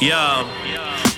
Yeah.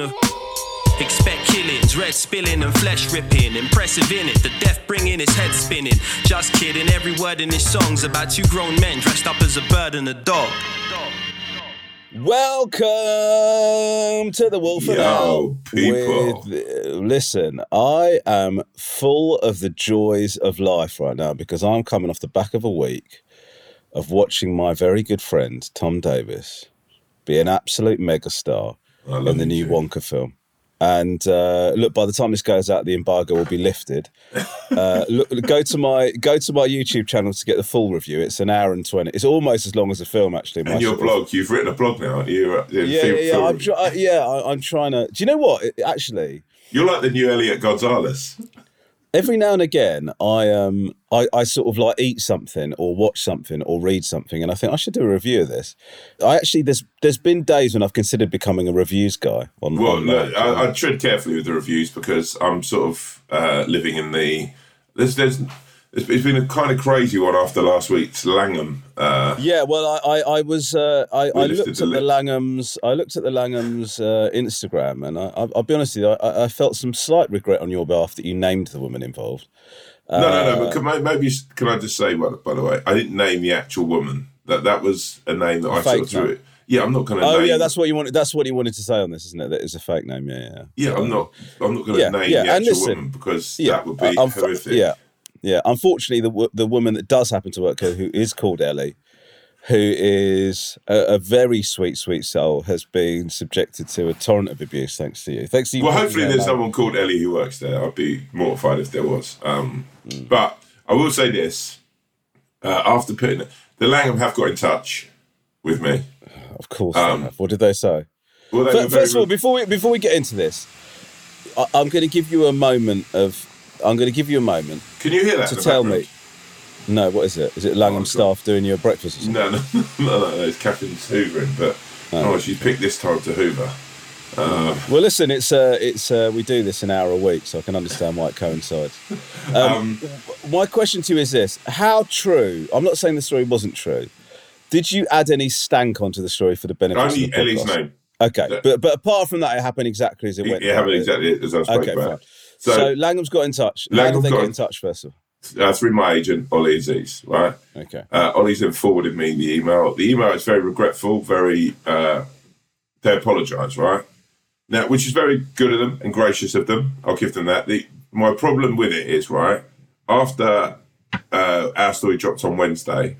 a. Expect killings, red spilling and flesh ripping. Impressive in it, the death bringing his head spinning. Just kidding, every word in his song's about two grown men dressed up as a bird and a dog. Welcome to the Wolf and Yo, Owl. people. With- uh, listen, I am full of the joys of life right now because I'm coming off the back of a week of watching my very good friend Tom Davis be an absolute megastar Love the new too. Wonka film. And uh, look, by the time this goes out, the embargo will be lifted. Uh, look, go to my go to my YouTube channel to get the full review. It's an hour and twenty. It's almost as long as the film, actually. And your blog, you've written a blog now. You, uh, yeah, yeah, yeah. I'm try- uh, yeah, I, I'm trying to. Do you know what? It- actually, You're like the new Elliot Gonzalez. Every now and again, I um, I, I sort of like eat something or watch something or read something, and I think I should do a review of this. I actually there's there's been days when I've considered becoming a reviews guy. On, Well, on look, I, I tread carefully with the reviews because I'm sort of uh, living in the. There's, there's, it's it's been a kind of crazy one after last week's Langham. Uh, yeah, well, I I, I was uh, I, I looked at the the. Langhams. I looked at the Langhams uh, Instagram, and I, I, I'll be honest with you, I, I felt some slight regret on your behalf that you named the woman involved. no, no, Uh, no. But can, I- maybe can I just say, by, by the way, I didn't name the actual woman. That that was a name that I of threw it. Yeah, I'm not going to. Oh name, yeah, that's what you wanted. That's what you wanted to say on this, isn't it? That is a fake name. Yeah, yeah. Yeah, I'm not. I'm not going to Yeah, name yeah, the actual listen, woman because yeah, that would be I- horrific. yeah, yeah. Unfortunately, the the woman that does happen to work here, who is called Ellie, who is a, a very sweet, sweet soul, has been subjected to a torrent of abuse. Thanks to you. Thanks to you. Well, hopefully her there's someone called Ellie who works there. I'd be mortified if there was. Um, Mm. But I will say this: uh, after putting it, the Langham have got in touch with me. Of course. um. What did they say? Well, they Fir- First of all, before we before we get into this, I, I'm going to give you a moment of. I'm going to give you a moment can you hear that? to tell background? me. No, what is it? Is it Langham Oh, staff doing your breakfast? Or something? No, no, no, no, no. It's Catherine's hoovering, but oh, she's picked this time to hoover. Well, listen, it's uh, it's uh, we do this an hour a week, so I can understand why it coincides. Um, my question to you is this: How true? I'm not saying the story wasn't true. Did you add any stank onto the story for the benefit of the? Only Ellie's name. Okay, That- but but apart from that, it happened exactly as it It, went. it happened exactly as I spoke Okay, about. fine. So, So, Langham's got in touch. Langham did they got in- in touch first of all? uh, through my agent Ollie Aziz, right? Okay. Uh, Ollie's then forwarded me the email. The email is very regretful, very. Uh, they apologise, right? Now, which is very good of them and gracious of them. I'll give them that. The, my problem with it is, right, after uh, our story dropped on Wednesday,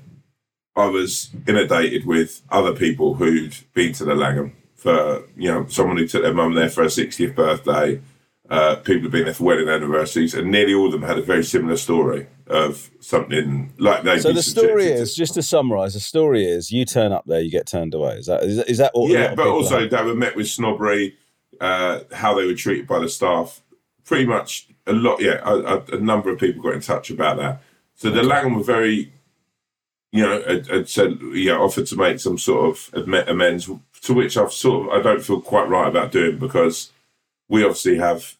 I was inundated with other people who'd been to the Langham for, you know, someone who took their mum there for her 60th birthday, uh, people who've been there for wedding anniversaries, and nearly all of them had a very similar story of something like they. So the story is, just to summarise, the story is you turn up there, you get turned away. Is that is that, is that all? yeah, but also have? they were met with snobbery, uh, how they were treated by the staff. Pretty much a lot. Yeah, a, a, a number of people got in touch about that. So the Langham were very, you know, had, had said, yeah, offered to make some sort of amends, to which I've sort of I don't feel quite right about doing because we obviously have,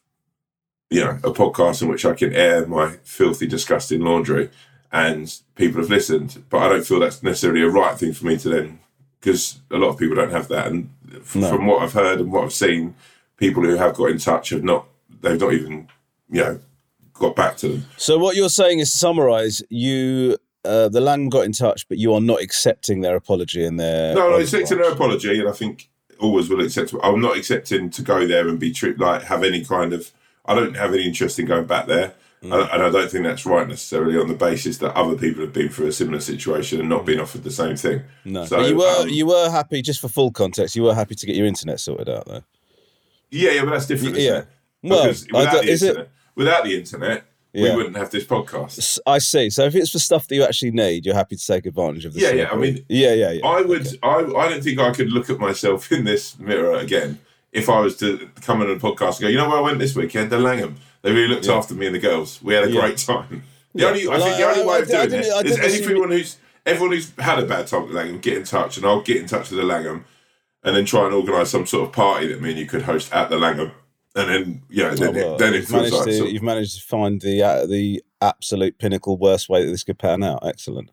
you know, a podcast in which I can air my filthy, disgusting laundry, and people have listened. But I don't feel that's necessarily a right thing for me to then, because a lot of people don't have that. And f- No. from what I've heard and what I've seen, people who have got in touch have not. They've not even, you know, got back to them. So what you're saying is to summarise, you uh, the Langham got in touch, but you are not accepting their apology and their No, no, accepting their apology, and I think always will accept. I'm not accepting to go there and be treated like have any kind of. I don't have any interest in going back there, Mm. and, I don't think that's right necessarily on the basis that other people have been through a similar situation and not been offered the same thing. No, So, but you were um, you were happy just for full context. You were happy to get your internet sorted out there. Yeah, yeah, but that's different. Yeah. Isn't it? Well, without the is it- internet, without the internet, Yeah. we wouldn't have this podcast. I see. So if it's for stuff that you actually need, you're happy to take advantage of this. Yeah, yeah, I mean, yeah, yeah, yeah. I would. I. I don't think I could look at myself in this mirror again if I was to come on a podcast and go. You know where I went this weekend? The Langham. They really looked Yeah. after me and the girls. We had a Yeah. great time. The Yeah. only. I think the only I- way I of doing didn't- I is everyone who's everyone who's had a bad time at the Langham get in touch, and I'll get in touch with the Langham, and then try and organise some sort of party that me and you could host at the Langham, and then yeah, then, Oh, well, it, then it you've, feels managed like to, of- you've managed to find the uh, the absolute pinnacle worst way that this could pan out. Excellent.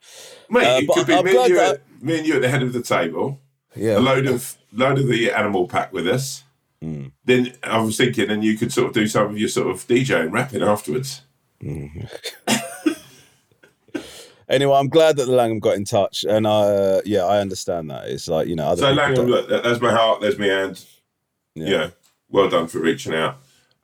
mate. uh, it could be I'm me and, you at, me and you at the head of the table. Yeah. a load of load of the animal pack with us. Hmm. Then I was thinking, then you could sort of do some of your sort of DJ and rapping afterwards. Anyway, I'm glad that the Langham got in touch, and uh, yeah, I understand that. It's like you know, So Langham, look, there's my heart, there's my hand. Yeah. Yeah, well done for reaching out.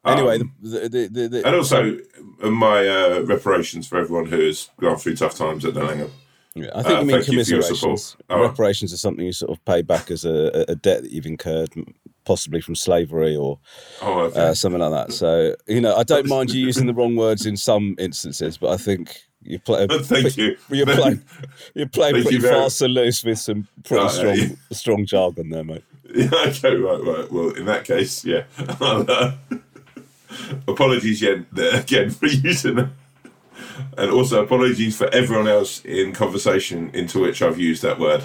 Anyway, Um, the, the, the, the, and also uh, my uh, reparations for everyone who has gone through tough times at the Langham. Yeah, I think Uh, you mean thank you for your commiserations. Oh. Reparations are something you sort of pay back as a, a debt that you've incurred, possibly from slavery or Oh, okay. uh, something like that. So you know, I don't mind you using the wrong words in some instances, but I think you play. Thank you. You're playing. You're playing pretty you fast and loose with some pretty Oh, strong, yeah. strong jargon there, mate. Yeah, okay, right, right. Well, in that case, yeah. Uh, apologies again, again for using them. And also apologies for everyone else in conversation into which I've used that word.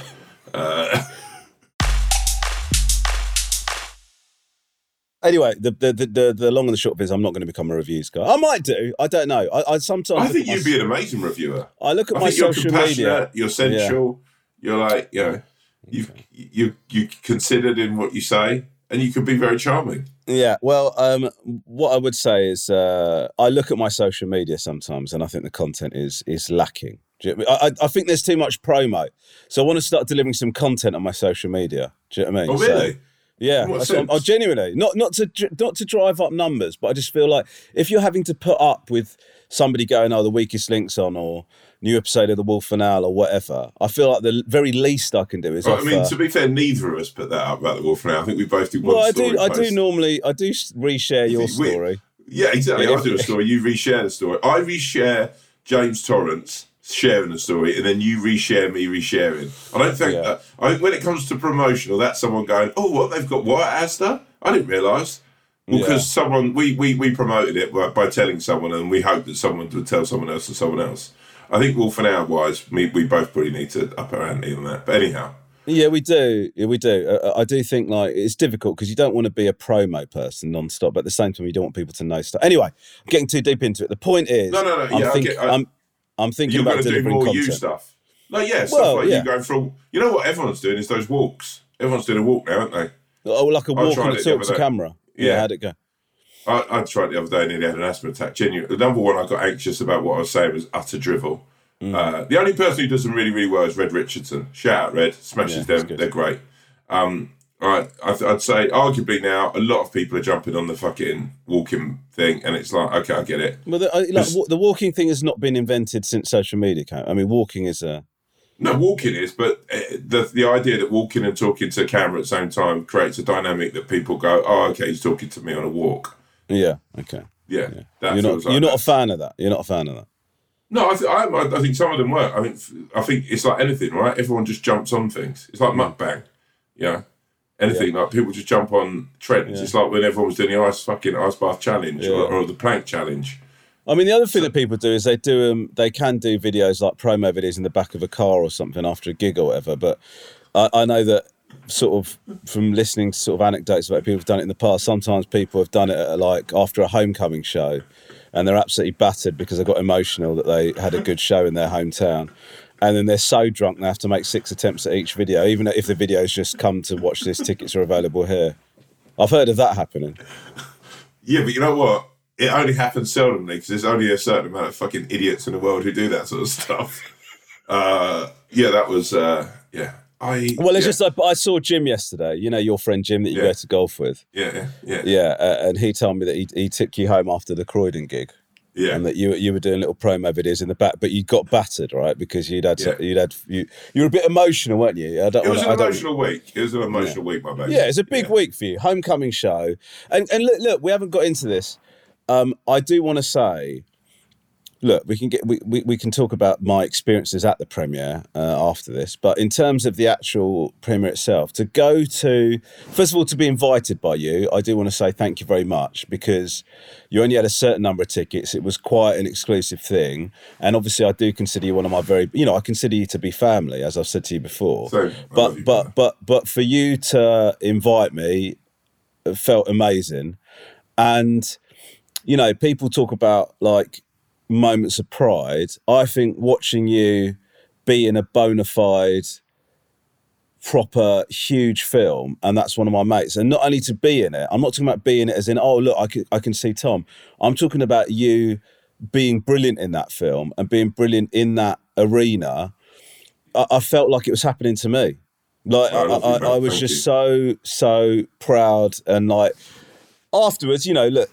Anyway, the the, the the long and the short of it is, I'm not going to become a reviews guy. I might do. I don't know. I, I sometimes I think you'd my- be an amazing reviewer. I look at I my think you're social media. you're sensual, you're like, you know, you you you considered in what you say, and you could be very charming. Yeah, well, um, what I would say is uh, I look at my social media sometimes, and I think the content is is lacking. Do you know I, mean? I, I think there's too much promo, so I want to start delivering some content on my social media. Do you know what I mean? Oh, So- really? Yeah, what I'm- oh, genuinely, not not to not to drive up numbers, but I just feel like if you're having to put up with somebody going, "Oh, the weakest links on," or new episode of the Wolf Finale, or whatever, I feel like the very least I can do is Well, I mean, to be fair, neither of us put that up about the wolf Finale. I think we both do one well, I do. I do normally. I do reshare your We- story. Yeah, exactly. I do a story, you reshare the story. I reshare James Torrance sharing the story, and then you reshare me resharing. I don't think Yeah. that. I think when it comes to promotional, that's someone going, "Oh, what they've got White Astor? I didn't realise. Well, Yeah. because someone we, we we promoted it by, by telling someone, and we hope that someone would tell someone else and someone else. I think Wolf and Owl wise, we, we both probably need to up our ante on that. But anyhow, Yeah, we do. Yeah, we do. Uh, I do think like it's difficult because you don't want to be a promo person non-stop, but at the same time you don't want people to know stuff. Anyway, I'm getting too deep into it. The point is, No, no, no, I'm, yeah, I think, get- I- I'm, I'm thinking you're about to do delivering more content. you stuff. Like yeah, stuff Well, like yeah. you going for. You know what everyone's doing is those walks. Everyone's doing a walk now, aren't they? Oh, like a walk and a talk to camera. Yeah. Yeah. how'd it go? I, I tried the other day and nearly had an asthma attack. Genuine. The number one, I got anxious about what I was saying was utter drivel. Mm. Uh, the only person who does them really, really well is Red Richardson. Shout out Red, smashes Yeah, them. They're great. Um, I, I, I'd say arguably now a lot of people are jumping on the fucking walking thing, and it's like okay, I get it. Well, the, uh, like, the walking thing has not been invented since social media came. I mean, walking is a No, walking is, but uh, the the idea that walking and talking to a camera at the same time creates a dynamic that people go, oh, okay, he's talking to me on a walk. yeah. Okay, Yeah, that you're not like you're not a fan of that. You're not a fan of that. No, I, th- I, I think some of them work. I think I think it's like anything, right? Everyone just jumps on things. It's like mukbang, you Anything like people just jump on trends. Yeah. It's like when everyone was doing the ice fucking ice bath challenge Yeah. or, or the plank challenge. I mean, the other thing that people do is they do um, they can do videos like promo videos in the back of a car or something after a gig or whatever. But I, I know that sort of from listening to sort of anecdotes about people who've done it in the past. Sometimes people have done it at, like after a homecoming show, and they're absolutely battered because they got emotional that they had a good show in their hometown. And then they're so drunk they have to make six attempts at each video, even if the videos just come to watch this. Tickets are available here. I've heard of that happening. Yeah, but you know what? It only happens seldomly because there's only a certain amount of fucking idiots in the world who do that sort of stuff. uh, yeah, that was uh, yeah. I Well, it's yeah, just like I saw Jim yesterday. You know your friend Jim that you Yeah. go to golf with. yeah, yeah, yeah, Yeah, uh, and he told me that he, he took you home after the Croydon gig, yeah. and that you you were doing little promo videos in the back, but you got battered, right? Because you'd had Yeah. you'd had you you were a bit emotional, weren't you? I don't. It was wanna- an I don't- emotional week. It was an emotional week, my baby. Yeah, it's a big week for you. Homecoming show, and and look, look, we haven't got into this. Um, I do want to say, look, we can get we, we, we can talk about my experiences at the premiere uh, after this, but in terms of the actual premiere itself, to go to first of all to be invited by you, I do want to say thank you very much because you only had a certain number of tickets. It was quite an exclusive thing, and obviously I do consider you one of my very you know I consider you to be family as I've said to you before. So, but but but but for you to invite me felt amazing, and you know people talk about like moments of pride. I think watching you be in a bona fide, proper, huge film, and that's one of my mates. And not only to be in it, I'm not talking about being it as in, oh, look, I can, I can see Tom. I'm talking about you being brilliant in that film and being brilliant in that arena. I, I felt like it was happening to me. Like I I, I. Was just so so proud and like afterwards, you know, look,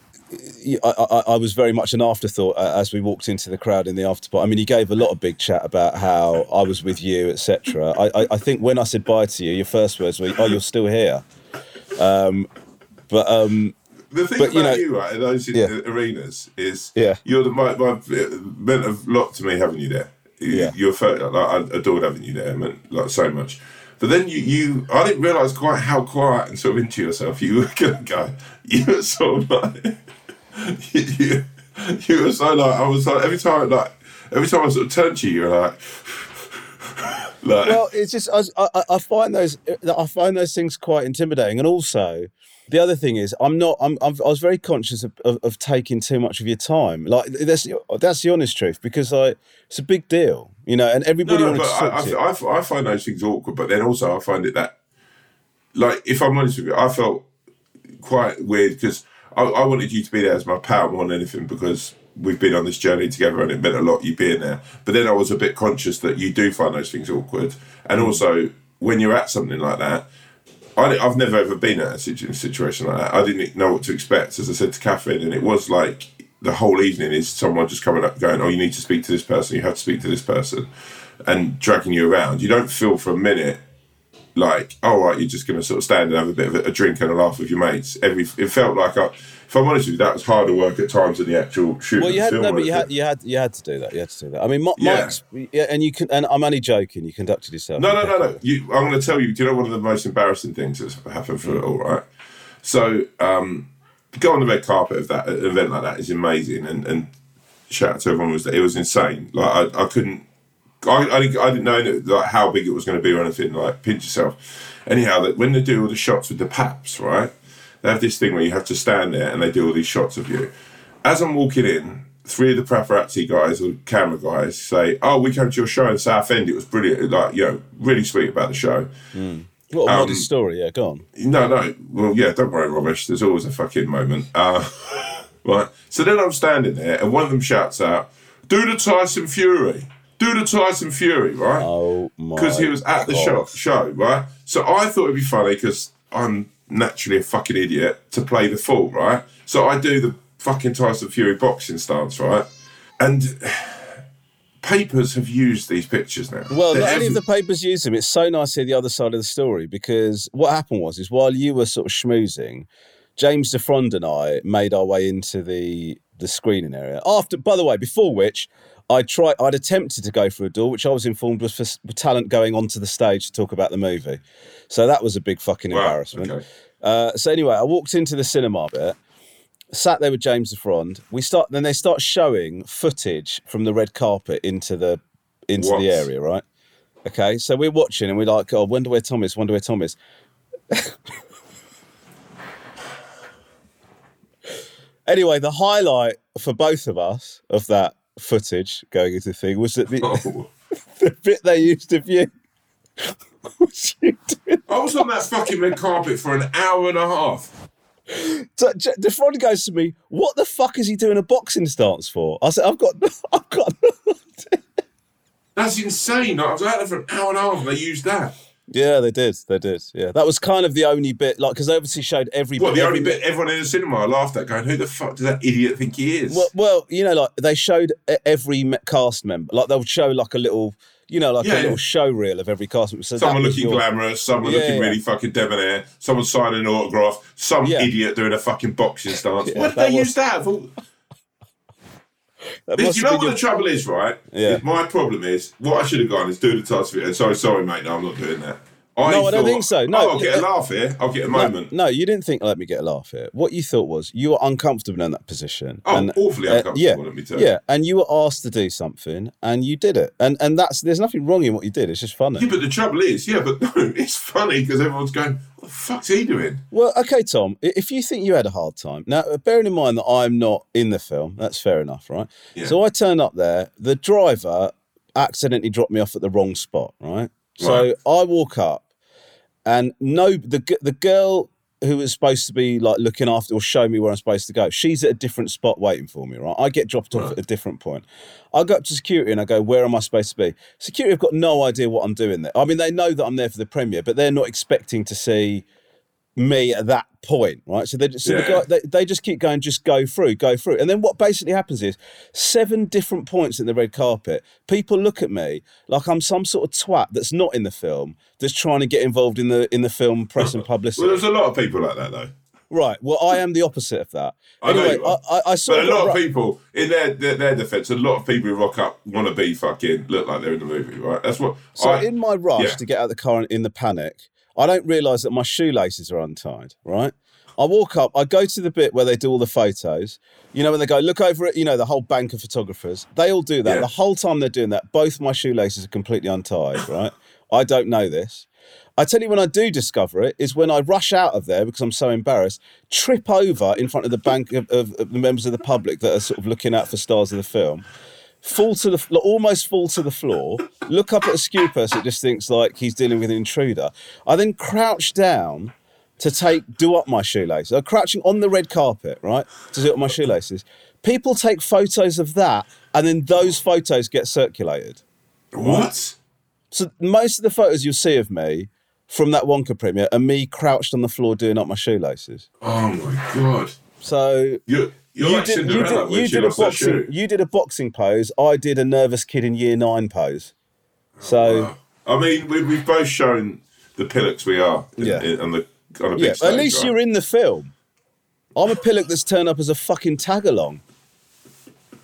I, I, I was very much an afterthought uh, as we walked into the crowd in the after I mean, he gave a lot of big chat about how I was with you, etc. I, I, I think when I said bye to you, your first words were, "Oh, you're still here." Um, but um, The thing But, you about know- you, right, in those Yeah. arenas is Yeah. you're the my, my meant a lot to me having you there. You- Yeah. You're like, I adored having you there, it meant like so much. But then you, you I didn't realise quite how quiet and sort of into yourself you were gonna go. You were sort of like you, you, you were so like I was like every time like every time I sort of turned to you, you were like like well, it's just I, I, I find those I find those things quite intimidating, and also the other thing is I'm not I'm, I'm I was very conscious of, of, of taking too much of your time. Like that's that's the honest truth because like it's a big deal, you know, and everybody No, but to talk I, to you. I, I, I find those things awkward. But then also, I find it that, like, if I'm honest with you, I felt quite weird because I, I wanted you to be there as my pal more than anything because we've been on this journey together and it meant a lot you being there. But then I was a bit conscious that you do find those things awkward, and Mm. also when you're at something like that. I, I've never ever been at a situation like that. I didn't know what to expect, as I said to Catherine, and it was like the whole evening is someone just coming up going, "Oh, you need to speak to this person. You have to speak to this person," and dragging you around. You don't feel for a minute like, "Oh, right, you're just going to sort of stand and have a bit of a, a drink and a laugh with your mates." Every it felt like, I, if I'm honest with you, that was harder work at times than the actual shoot. Well, you had film, no, but you had you had you had to do that. You had to do that. I mean, Mi- Yeah. Mike's yeah, and you can, and I'm only joking. You conducted yourself. No, no, no, no. You, I'm going to tell you. Do you know one of the most embarrassing things that's happened for it all? Right. So, um, go on the red carpet of that an event like that is amazing, and and shout out to everyone was it was insane. Like I, I couldn't. I, I, didn't, I didn't know like how big it was going to be or anything. Like pinch yourself. Anyhow, that when they do all the shots with the paps, right? They have this thing where you have to stand there and they do all these shots of you. As I'm walking in, three of the paparazzi guys or camera guys say, "Oh, we came to your show in Southend. It was brilliant. Like, you know, really sweet about the show." What a Um, modest story. Yeah, go on. No, no. Well, yeah, don't worry, Romesh. There's always a fucking moment. Uh, right. So then I'm standing there, and one of them shouts out, "Do the Tyson Fury! Do the Tyson Fury!" Right? Oh my! Because he was at the show, show, right? So I thought it'd be funny because I'm naturally a fucking idiot to play the fool, right? So I do the fucking Tyson Fury boxing stance, right? And papers have used these pictures now. Well, They're not every- have the papers use them, it's so nice to hear the other side of the story because what happened was is while you were sort of schmoozing, James DeFrond and I made our way into the the screening area. After, by the way, before which I tried, I'd attempted to go through a door, which I was informed was for, talent going onto the stage to talk about the movie. So that was a big fucking Wow, embarrassment. okay. Uh, so anyway, I walked into the cinema bit, sat there with James DeFrond. We start, then they start showing footage from the red carpet into the into What? the area, right? Okay, so we're watching and we're like, oh, wonder where Tom is, wonder where Tom is. anyway, the highlight for both of us of that footage going into the thing was that the, Oh. the bit they used of you was you doing I was on that fucking red carpet for an hour and a half. So J- the front goes to me, "What the fuck is he doing a boxing stance for?" I said, "I've got, I've got." That's insane. I was out there for an hour and a half and they used that. Yeah, they did, they did. Yeah, that was kind of the only bit, like, because they obviously showed every. What, the every only bit everyone in the cinema laughed at going, who the fuck does that idiot think he is? Well, well, you know, like they showed every cast member, like they'll show like a little, you know, like Yeah, a yeah. little show reel of every cast member. So someone looking your- glamorous, someone Yeah, looking really fucking debonair, someone signing an autograph, some idiot doing a fucking boxing stance. Where did they was- use that? for? That This- must you know what your- the trouble is, right? Yeah. My problem is what I should have gone is do the task. Video. Sorry, sorry, mate. No, I'm not doing that. I No, I don't think so. No, oh, I'll get a uh, laugh here. I'll get a moment. no, you didn't think. Let me get a laugh here. What you thought was you were uncomfortable in that position. Oh, and, awfully uh, uncomfortable. yeah, let me tell you. yeah, and you were asked to do something, and you did it, and and that's there's nothing wrong in what you did. It's just funny. Yeah, but the trouble is, yeah, but no, it's funny because everyone's going, "What the fuck's he doing?" Well, okay, Tom. If you think you had a hard time, now bearing in mind that I'm not in the film, that's fair enough, right? Yeah. So I turn up there. The driver accidentally dropped me off at the wrong spot, right? So Right. I walk up, and no, the the girl who was supposed to be like looking after or show me where I'm supposed to go, she's at a different spot waiting for me, right? I get dropped off Right. at a different point. I go up to security and I go, "Where am I supposed to be?" Security have got no idea what I'm doing there. I mean, they know that I'm there for the premiere, but they're not expecting to see me at that point, right? So they so the guy, they, they just keep going, just go through, go through, and then what basically happens is seven different points in the red carpet. People look at me like I'm some sort of twat that's not in the film that's trying to get involved in the in the film press and publicity. Well, there's a lot of people like that though. right. Well, I am the opposite of that. I know Anyway, you are. I, I, I sort But a lot of people, in their, their their defence, a lot of people who rock up want to be fucking look like they're in the movie, right? That's what. So I, in my rush yeah. to get out of the car in the panic, I don't realise that my shoelaces are untied. Right. I walk up. I go to the bit where they do all the photos. You know when they go look over it. You know the whole bank of photographers. They all do that. Yeah. The whole time they're doing that, both my shoelaces are completely untied. Right. I don't know this. I tell you when I do discover it is when I rush out of there because I'm so embarrassed, trip over in front of the bank of, of, of the members of the public that are sort of looking out for stars of the film, fall to the fl- almost fall to the floor, look up at a skew person that just thinks like he's dealing with an intruder. I then crouch down to take do up my shoelaces. I'm crouching on the red carpet, right, to do up my shoelaces. People take photos of that, and then those photos get circulated. what? So most of the photos you'll see of me from that Wonka premiere are me crouched on the floor doing up my shoelaces. Oh my god! So You're you're you like did, you did, you did a boxing you did a boxing pose. I did a nervous kid in year nine pose. Oh, so Wow. I mean, we, we've both shown the pillocks we are. In, Yeah. in- on the on a big yeah, stage, at least right? you're in the film. I'm a pillock that's turned up as a fucking tag along.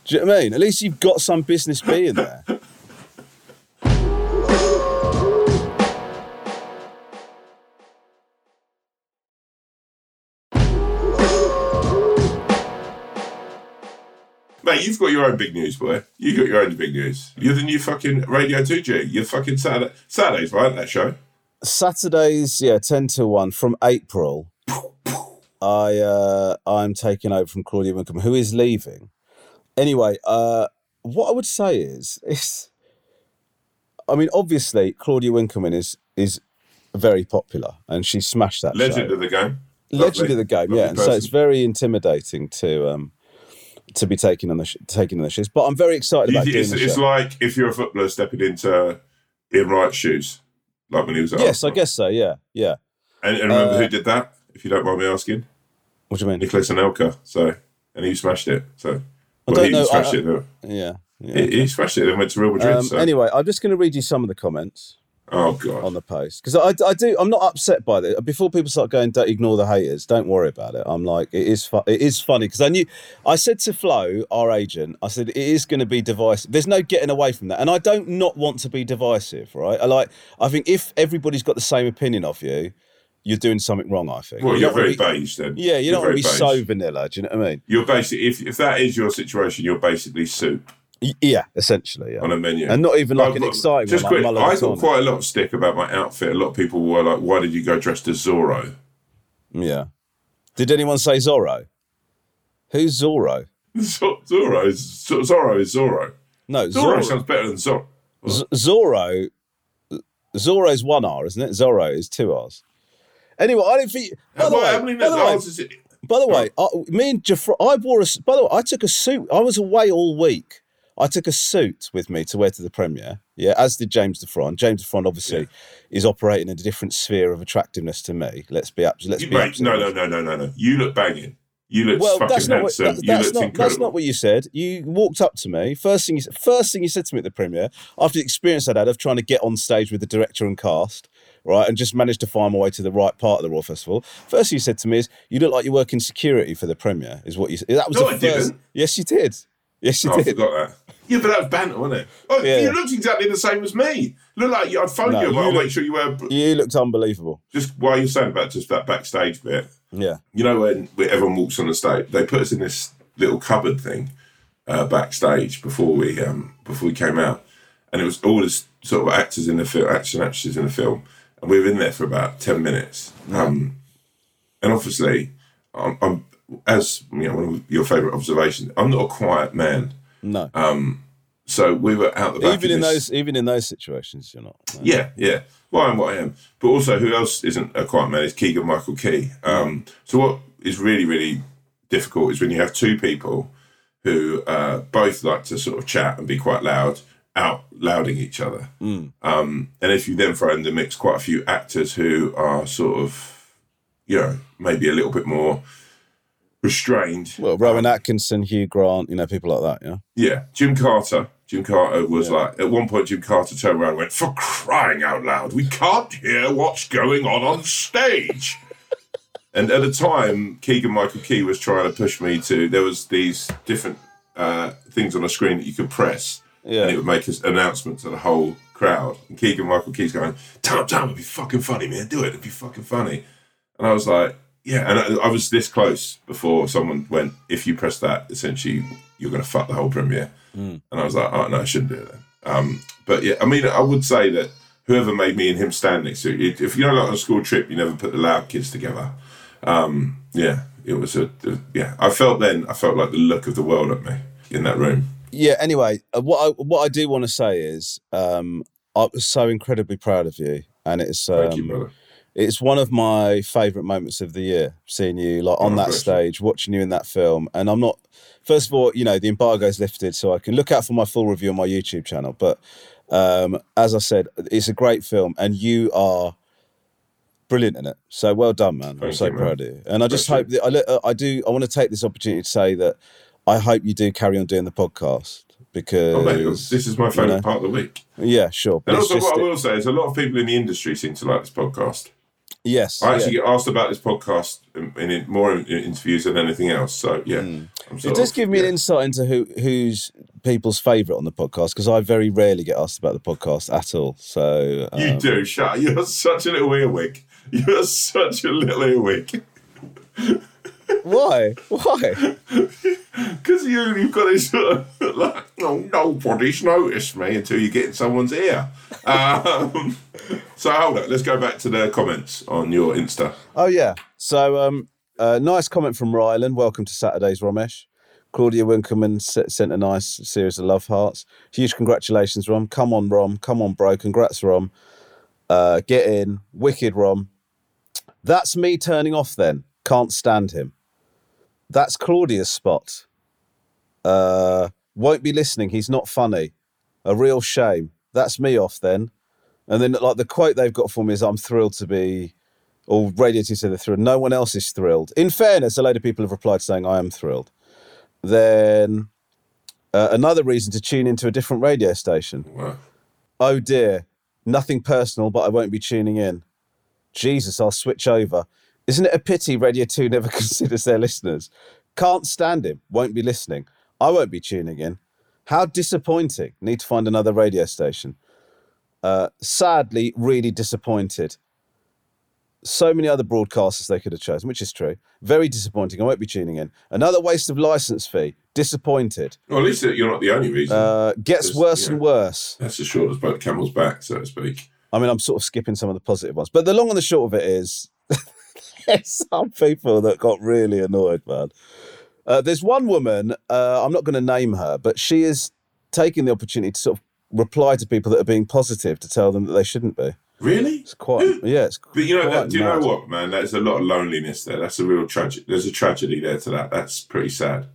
Do you know what I mean? At least you've got some business being there. Mate, you've got your own big news, boy. You got your own big news. You're the new fucking Radio 2G. You're fucking Saturday, Saturdays, right? That show. Saturdays, yeah, ten to one from April. I uh, I'm taking over from Claudia Winkleman, who is leaving. Anyway, uh, what I would say is, is, I mean, obviously Claudia Winkleman is is very popular, and she smashed that Legend show. of the game. Legend of the game, Lovely yeah. And so it's very intimidating to um to be taking on the sh- taking on the shoes. But I'm very excited about You- doing it's, the it's show. like if you're a footballer stepping into Ian Wright's shoes, like when he was at yes, I guess so. Yeah, yeah. And, and remember Uh, who did that? If you don't mind me asking, What do you mean? Nicolas Anelka. So, and he smashed it. So, I well, don't he know, smashed I- it. though. Yeah, yeah. He, he smashed it and went to Real Madrid. Um, so. Anyway, I'm just going to read you some of the comments oh god. on the post because I, I do. I'm not upset by it. Before people start going, don't ignore the haters. Don't worry about it. I'm like, it is. Fu- it is funny because I knew. I said to Flo, our agent, I said it is going to be divisive. There's no getting away from that, and I don't not want to be divisive, right? I like. I think if everybody's got the same opinion of you, you're doing something wrong. I think. well, You you're very be- beige then. Yeah, you You're don't want to be very so vanilla. Do you know what I mean? You're basically if, if that is your situation, you're basically soup Yeah, essentially. Yeah. on a menu. And not even like I've an got- exciting Just one. quick, like I got quite a lot of stick about my outfit. A lot of people were like, "Why did you go dressed as Zorro?" Yeah. Did anyone say Zorro? Who's Zorro? Zorro is Zorro is Zorro. No, Zorro Zorro. sounds better than Zorro. Z- Zorro. Zorro's one R, isn't it? Zorro is two R's. Anyway, I don't think. By the way, by the way, hours is it? by the way, I, me and Jafra, I wore a. By the way, I took a suit. I was away all week. I took a suit with me to wear to the premiere. Yeah, as did James DeFron. James DeFron obviously is operating in a different sphere of attractiveness to me. Let's be abs- be mate, absolutely no, no, no, no, no, no. You look banging. You look Well, fucking that's not what handsome. that- you that's not incredible. that's not what you said. You walked up to me. First thing you said, first thing you said to me at the premiere after the experience I'd had of trying to get on stage with the director and cast, right, and just managed to find my way to the right part of the Royal Festival. First thing you said to me is, "You look like you work in security for the premiere." Is what you said. That was No, the I first. didn't. Yes, you did. Yes, you Oh, I did. forgot that. Yeah, but that was banter, wasn't it? Oh, Yeah. you looked exactly the same as me. Look like I'd phone No, you. you I'll make sure you wear. You looked unbelievable. Just while you're saying about just that backstage bit, Yeah. you know when, everyone walks on the stage, they put us in this little cupboard thing uh, backstage before we um, before we came out, and it was all this sort of actors in the film, action actors in the film, and we were in there for about ten minutes. Um, and obviously, I'm, I'm as you know one of your favourite observations. I'm not a quiet man, No. Um, so we were out the back. even in this- those even in those situations, you're not. no. Yeah, yeah. Well, I am what I am. But also, who else isn't a quiet man is Keegan Michael Key. Um, so, what is really, really difficult is when you have two people who uh, both like to sort of chat and be quite loud, out louding each other. Um, and if you then throw in the mix quite a few actors who are sort of, you know, maybe a little bit more restrained. Well, Rowan Atkinson, Hugh Grant, you know, people like that. Yeah. Yeah, Jim Carter. Jim Carter was like, at one point, Jim Carter turned around and went, For crying out loud, we can't hear what's going on on stage. and at the time, Keegan Michael Key was trying to push me to, there was these different uh, things on the screen that you could press, Yeah. and it would make an announcement to the whole crowd. And Keegan Michael Key's going, Tell him, tell him, it'd be fucking funny, man, do it, it'd be fucking funny. And I was like, yeah, and I, I was this close before someone went, if you press that, essentially you're going to fuck the whole premiere. And I was like, oh, no, I shouldn't do it then. Um, but yeah, I mean, I would say that whoever made me and him stand next to it, if you know, like on a school trip, you never put the loud kids together. Um, yeah, it was a, yeah, I felt then, I felt like the look of the world at me in that room. Yeah. Anyway, uh, what I what I do want to say is, um, I was so incredibly proud of you, and it's Thank you, um, brother. It's one of my favourite moments of the year. Seeing you like on Oh, that stage, watching you in that film, and I'm not. First of all, you know the embargo's lifted, so I can look out for my full review on my YouTube channel. But um, as I said, it's a great film, and you are brilliant in it. So well done, man. I'm so you, man. proud of you. And I just Thank hope that I, uh, I do. I want to take this opportunity to say that I hope you do carry on doing the podcast because Oh, mate, this is my favourite know. part of the week. yeah, sure. But And also, what I will say is a lot of people in the industry seem to like this podcast. Yes, I actually yeah. get asked about this podcast in, in more in, interviews than anything else. So yeah, I'm It does of- give me yeah. an insight into who who's people's favourite on the podcast because I very rarely get asked about the podcast at all. So You um, do, shut. You're such a little earwig. You're such a little earwig. why? Why? Because you, you've got this sort of like, oh, nobody's noticed me until you get in someone's ear. Um, so hold on, let's go back to the comments on your Insta. Oh yeah. So um, uh, nice comment from Rylan. Welcome to Saturdays, Romesh. Claudia Winkleman sent a nice series of love hearts. Huge congratulations, Rom. Come on, Rom. Come on, bro. Congrats, Rom. Uh, get in. Wicked, Rom. That's me turning off then. Can't stand him. That's Claudia's spot. Uh, won't be listening. He's not funny. A real shame. That's me off then. And then, like, the quote they've got for me is I'm thrilled to be or Radio 2 said they're thrilled. No one else is thrilled. In fairness, a load of people have replied saying, I am thrilled. Then uh, another reason to tune into a different radio station. Wow. Oh dear, nothing personal, but I won't be tuning in. Jesus, I'll switch over. Isn't it a pity Radio 2 never considers their listeners? Can't stand him, won't be listening. I won't be tuning in. How disappointing. Need to find another radio station. Uh, sadly, really disappointed. So many other broadcasters they could have chosen, which is true. Very disappointing. I won't be tuning in. Another waste of license fee. Disappointed. Well, at least you're not the only reason. Uh, gets worse yeah. and worse. That's the short as both camel's back, so to speak. I mean, I'm sort of skipping some of the positive ones, but the long and the short of it is, some people that got really annoyed, man. Uh, there's one woman, uh, I'm not going to name her, but she is taking the opportunity to sort of reply to people that are being positive to tell them that they shouldn't be. Really? It's quite, yeah, it's But you know, quite that, do you know what, man? There's a lot of loneliness there. That's a real tragedy. There's a tragedy there to that. That's pretty sad.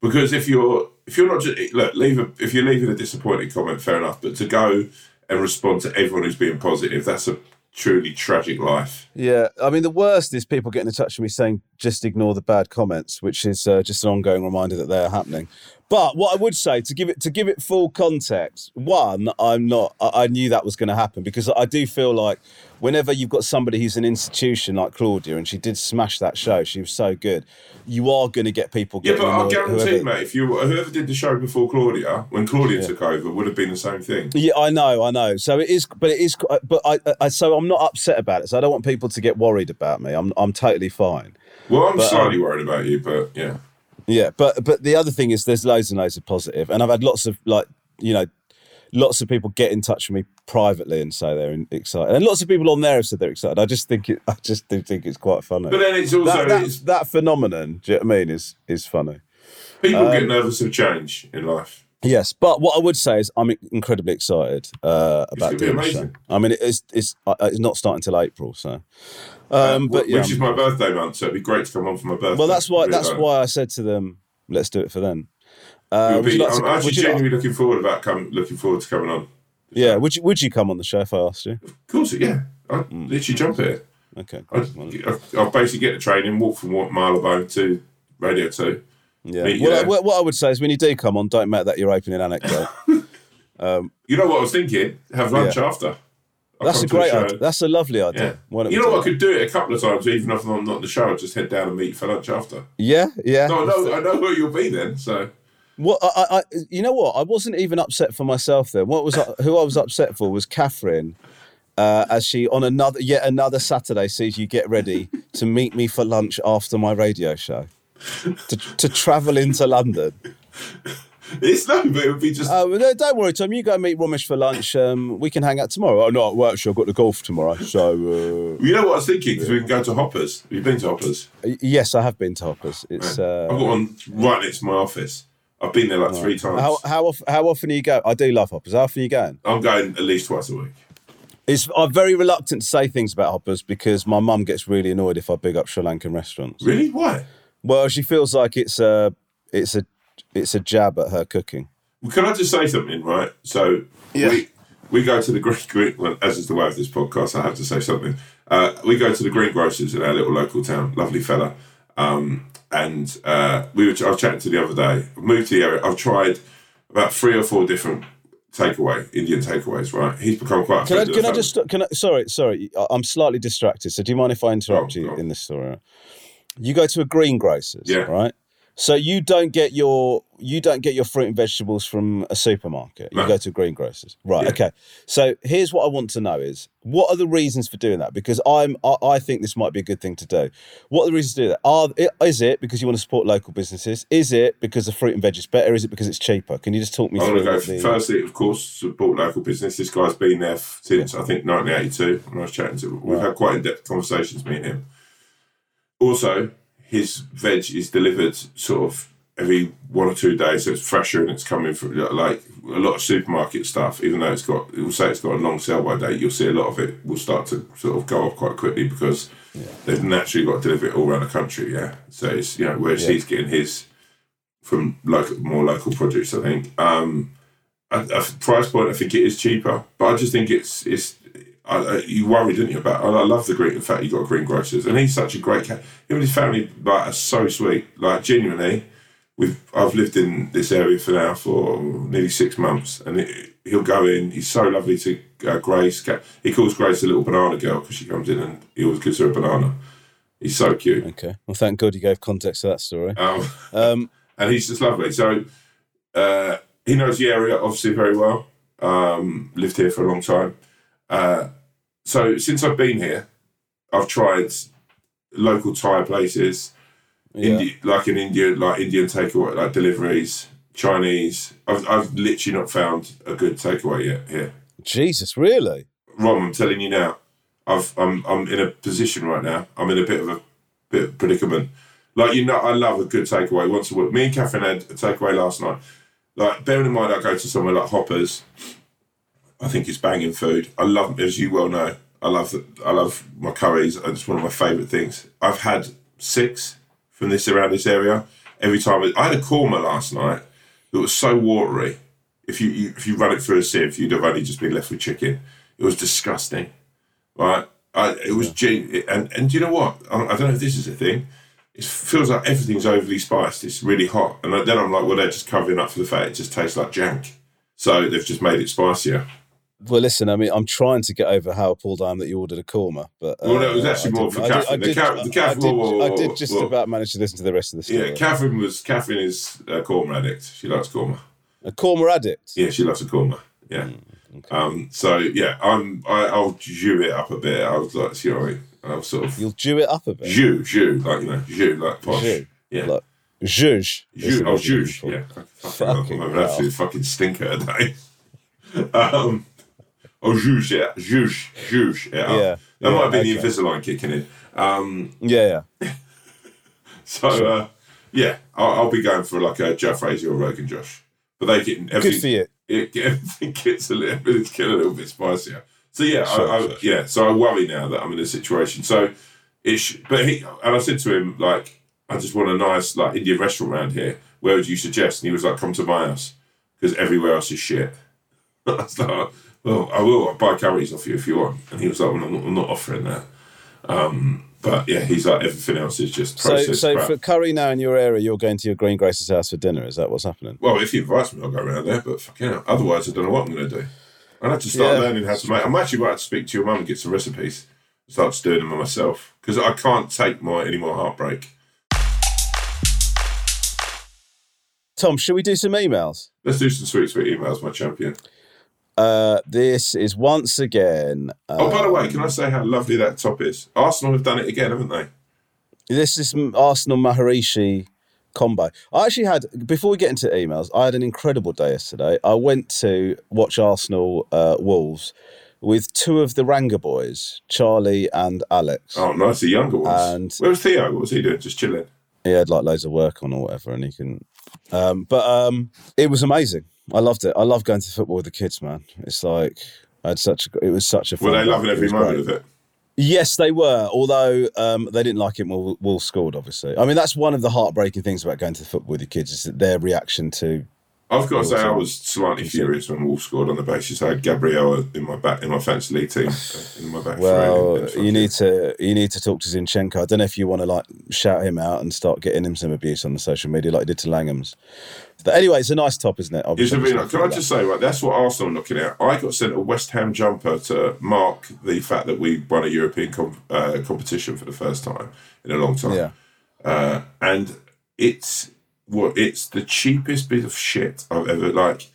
Because if you're if you're not just look, leave a if you're leaving a disappointing comment, fair enough. But to go and respond to everyone who's being positive, that's a truly tragic life. Yeah, I mean, the worst is people getting in touch with me saying just ignore the bad comments, which is uh, just an ongoing reminder that they are happening. But what I would say to give it to give it full context, one, I'm not. I, I knew that was going to happen because I do feel like whenever you've got somebody who's an institution like Claudia, and she did smash that show, she was so good. You are going to get people. Yeah, but I guarantee, whoever- mate, if you whoever did the show before Claudia, when Claudia took over, would have been the same thing. Yeah, I know, I know. So it is, but it is. But I, I, so I'm not upset about it. So I don't want people to get worried about me. I'm, I'm totally fine. Well, I'm But, slightly um, worried about you, but yeah. Yeah, but but the other thing is, there's loads and loads of positive, and I've had lots of like, you know, lots of people get in touch with me privately and say they're excited, and lots of people on there have said they're excited. I just think it, I just do think it's quite funny. But then it's also that, that, it's, that phenomenon, do you know what I mean, is is funny. people um, get nervous of change in life. Yes, but what I would say is I'm incredibly excited uh, about doing the show. amazing. I mean, it's it's uh, it's not starting till April, so. Um, but Wh- yeah, which is my birthday month, so it'd be great to come on for my birthday. well, that's why that's why I said to them, let's do it for then. Uh, be- like I'm actually would you like- genuinely looking forward about come, looking forward to coming on. yeah, would you would you come on the show if I asked you? Of course, yeah. I Mm. literally jump it. Okay, I. I, I'll basically get the training, walk from what Marylebone to Radio Two. yeah. meet Well, there. what, I would say is when you do come on, don't make that your opening anecdote. You know what I was thinking? Have lunch Yeah. after. That's a great idea. That's a lovely idea. Don't You know? I could do it a couple of times, even if I'm not in the show. I'd just head down and meet for lunch after. Yeah, yeah. No, I know, I know where you'll be then. So What I, I, I- you know what? I wasn't even upset for myself then. What was I, who I was upset for was Catherine, uh, as she on another yet another Saturday sees you get ready to meet me for lunch after my radio show, to to travel into London. it's no, but it would be just. Oh, well, no, don't worry, Tom. You go meet Romesh for lunch. Um, we can hang out tomorrow. Oh no, at work. I've got the golf tomorrow. So you know what I was thinking? Because we can go to Hoppers. Have you been to Hoppers? uh, yes, I have been to Hoppers. It's I've got uh, one right next to my office. I've been there like three times. how how often, how often are you go? I do love Hoppers. How often are you going? I'm going at least twice a week. It's, I'm very reluctant to say things about Hoppers because my mum gets really annoyed if I big up Sri Lankan restaurants. Really? Why? Well, she feels like it's a it's a it's a jab at her cooking. Well, Can I just say something, right? So we we go to the green, green well, as is the way of this podcast. I have to say something. Uh, we go to the greengrocers in our little local town. Lovely fella. Um, and uh, we were. I was chatting to the other day. I've moved to the area. I've tried about three or four different takeaway Indian takeaways. Right. He's become quite. A Can I can I family. just can I, sorry sorry I- I'm slightly distracted. So do you mind if I interrupt Go on, you go on. in this story? You go to a greengrocers, Yeah. right? So you don't get your you don't get your fruit and vegetables from a supermarket. You No. go to a greengrocers, right? Yeah. Okay. So here's what I want to know: is what are the reasons for doing that? Because I'm I, I think this might be a good thing to do. What are the reasons to do that? Are is it because you want to support local businesses? Is it because the fruit and veg is better? Is it because it's cheaper? Can you just talk me I'm through go the- firstly, of course, support local business. This guy's been there since I think 1982. When I was chatting to him, we've had quite in-depth conversations, me and him. Also, his veg is delivered sort of every one or two days, so it's fresher and it's coming from like a lot of supermarket stuff. Even though it's got, it will say it's got a long sell-by date, you'll see a lot of it will start to sort of go off quite quickly because they've naturally got to deliver it all around the country. Yeah, so it's you know whereas Yeah. he's getting his from local, more local produce. I think. Um, a, a price point, I think it is cheaper, but I just think it's it's. I, I, you worried, didn't you? About I, I love the green. In fact, you got green grocers, and he's such a great cat. Him and his family like are so sweet. Like genuinely, we've I've lived in this area for now for nearly six months, and it, he'll go in. He's so lovely to uh, Grace. He calls Grace a little banana girl because she comes in and he always gives her a banana. He's so cute. Okay. Well, thank God you gave context to that story. Um, Um, and he's just lovely. So uh, he knows the area obviously very well. Um, lived here for a long time. Uh, so since I've been here, I've tried local Thai places, yeah. Indi- like in India, like Indian takeaway, like deliveries, Chinese. I've, I've literally not found a good takeaway yet here. Jesus, really? Rom, I'm telling you now, I've, I'm I'm in a position right now. I'm in a bit of a bit of predicament. Like you know, I love a good takeaway once a week. Me and Catherine had a takeaway last night. Like bearing in mind, I go to somewhere like Hoppers. I think it's banging food. I love, as you well know, I love the, I love my curries. It's one of my favourite things. I've had six from this around this area. Every time I had a korma last night that was so watery. If you, you if you run it through a sieve, you'd have only just been left with chicken. It was disgusting, right? I, it was gen- and and do you know what? I, I don't know if this is a thing. it feels like everything's overly spiced. It's really hot, and then I'm like, well, they're just covering up for the fact it just tastes like jank. So they've just made it spicier. Well, listen, I mean, I'm trying to get over how appalled I am that you ordered a korma, but uh, Well, no, it was actually I more did- for I did- Catherine. I The Ca- the I Catherine- did- whoa, whoa, I did just whoa. about manage to listen to the rest of the story. Yeah, Catherine was Catherine is a korma addict. She likes korma. a korma addict. Yeah, she loves a korma. Yeah. Mm, Um. So yeah, I'm. I, I'll jew it up a bit. I was like, you know, I'll sort of You'll jew it up a bit. jew, jew, like you know, jew, like posh. Jew. Yeah. Like, zhuzh. Jew, oh, zhuzh, yeah. Fucking, Fucking I'm an absolute fucking stinker today. um, oh, zhuzh, yeah, zhuzh, zhuzh, yeah. Yeah, That might yeah, have been the okay. Invisalign kicking in. Um, Yeah, yeah. so, uh, yeah, I'll, I'll be going for like a jalfrezi or Rogan Josh. But they get everything, Good for you. it, everything gets a little, everything's getting a little bit spicier. So yeah, Sure, I, I, sure, yeah. So I worry now that I'm in a situation. So it, sh- but he and I said to him like, I just want a nice like Indian restaurant around here. Where would you suggest? And he was like, come to my house because everywhere else is shit. I was like, well, I will. I'll buy curries off you if you want. And he was like, well, I'm not, offering that. Um, but yeah, he's like, everything else is just So, processed so crap. for curry now in your area, you're going to your greengrocer's house for dinner. Is that what's happening? Well, if you invites me, I'll go around there. But fucking hell, otherwise, I don't know what I'm going to do. I have to start Yeah. learning how to make. I'm actually about to speak to your mum and get some recipes. Start doing them myself because I can't take more any more heartbreak. Tom, should we do some emails? Let's do some sweet, sweet emails, my champion. Uh, this is once again. Uh, oh, by the way, can I say how lovely that top is? Arsenal have done it again, haven't they? This is some Arsenal Maharishi combo. I actually had before we get into emails, I had an incredible day yesterday. I went to watch Arsenal uh, Wolves with two of the Ranga boys, Charlie and Alex. Oh, nice, the younger ones. And- Where was Theo? What was he doing? Just chilling. He had like loads of work on or whatever, and he can. Um, but um, it was amazing. I loved it. I love going to football with the kids, man. It's like I had such. A, it was such a. Were they loving every moment of it? Yes, they were. Although um, they didn't like it when Wolves scored. Obviously, I mean that's one of the heartbreaking things about going to football with your kids is that their reaction to. I've got to say, I was slightly furious when Wolf scored on the basis I had Gabriel in my back in my fantasy league team uh, in my back. Well, you need to you need to talk to Zinchenko. I don't know if you want to like shout him out and start getting him some abuse on the social media like you did to Langham's. But anyway, it's a nice top, isn't it? It's a really, Obviously, can I just say, right, that's what Arsenal are looking at. I got sent a West Ham jumper to mark the fact that we won a European com- uh, competition for the first time in a long time. Yeah. Uh, and it's what it's the cheapest bit of shit I've ever like.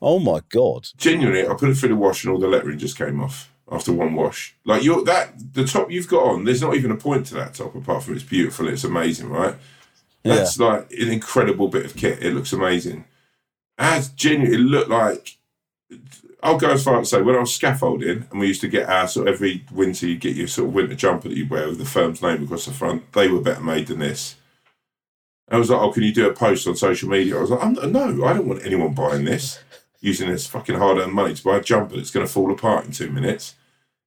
Oh my god. Genuinely, I put it through the wash and all the lettering just came off after one wash. Like you're that the top you've got on, there's not even a point to that top apart from it's beautiful, it's amazing, right? That's like an incredible bit of kit. It looks amazing. As genuinely, it looked like. I'll go as far as say when I was scaffolding, and we used to get our sort of every winter you get your sort of winter jumper that you wear with the firm's name across the front. They were better made than this. I was like, "Oh, can you do a post on social media?" I was like, I'm, "No, I don't want anyone buying this, using this fucking hard-earned money to buy a jumper that's going to fall apart in two minutes."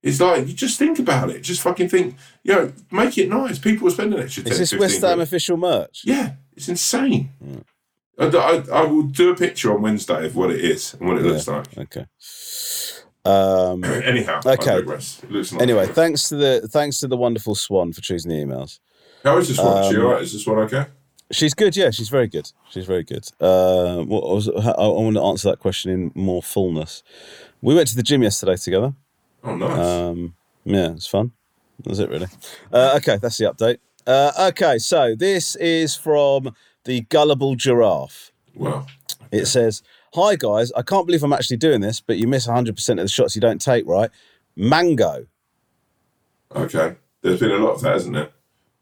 It's like you just think about it. Just fucking think. You know, make it nice. People are spending extra. 10, Is this West Ham official merch? Yeah, it's insane. I, I, I will do a picture on Wednesday of what it is and what it looks like. Okay. Um, Anyhow, Okay. I digress. It nice. anyway, thanks to the thanks to the wonderful Swan for choosing the emails. how is this one? Um? Is this one okay? She's good, yeah. She's very good. She's very good. Uh, what was I, I want to answer that question in more fullness. We went to the gym yesterday together. Oh, nice. Um, yeah, it's fun. That's it, really. Uh, okay, that's the update. Uh, okay, so this is from the Gullible Giraffe. wow. It says, Hi guys, I can't believe I'm actually doing this, but you miss 100% of the shots you don't take, right? Mango. Okay. There's been a lot of that, hasn't there?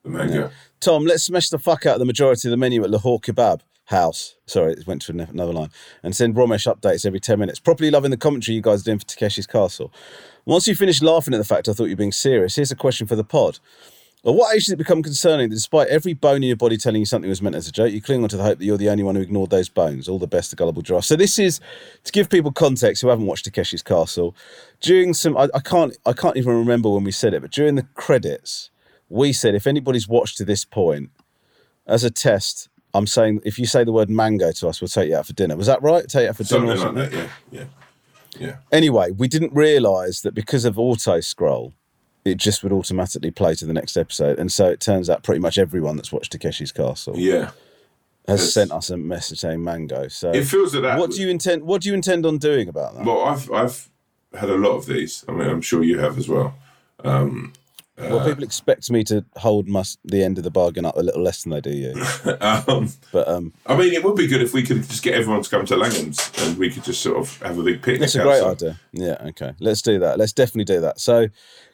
The mango. Tom, let's smash the fuck out of the majority of the menu at Lahore Kebab House. Sorry, it went to another line. And send Romesh updates every 10 minutes. Properly loving the commentary you guys are doing for Takeshi's Castle. Once you finished laughing at the fact I thought you were being serious, here's a question for the pod. At what age does it become concerning that despite every bone in your body telling you something was meant as a joke, you cling on to the hope that you're the only one who ignored those bones? All the best to Gullible Giraffe. So this is to give people context who haven't watched Takeshi's Castle. During some, I, I can't, I can't even remember when we said it, but during the credits, we said if anybody's watched to this point, as a test, I'm saying if you say the word mango to us, we'll take you out for dinner. Was that right? Take you out for dinner Something like that, yeah. Yeah. Yeah. Anyway, we didn't realise that because of auto scroll, it just would automatically play to the next episode. And so it turns out pretty much everyone that's watched Takeshi's Castle Yeah. has Yes. sent us a message saying mango. So It feels that that. what do you intend? What do you intend on doing about that? Well, I've I've had a lot of these. I mean, I'm sure you have as well. Um, well, people expect me to hold my, the end of the bargain up a little less than they do you. Um, But um, I mean, it would be good if we could just get everyone to come to Langham's and we could just sort of have a big picnic. That's a great outside. idea. Yeah, okay. Let's do that. Let's definitely do that. So,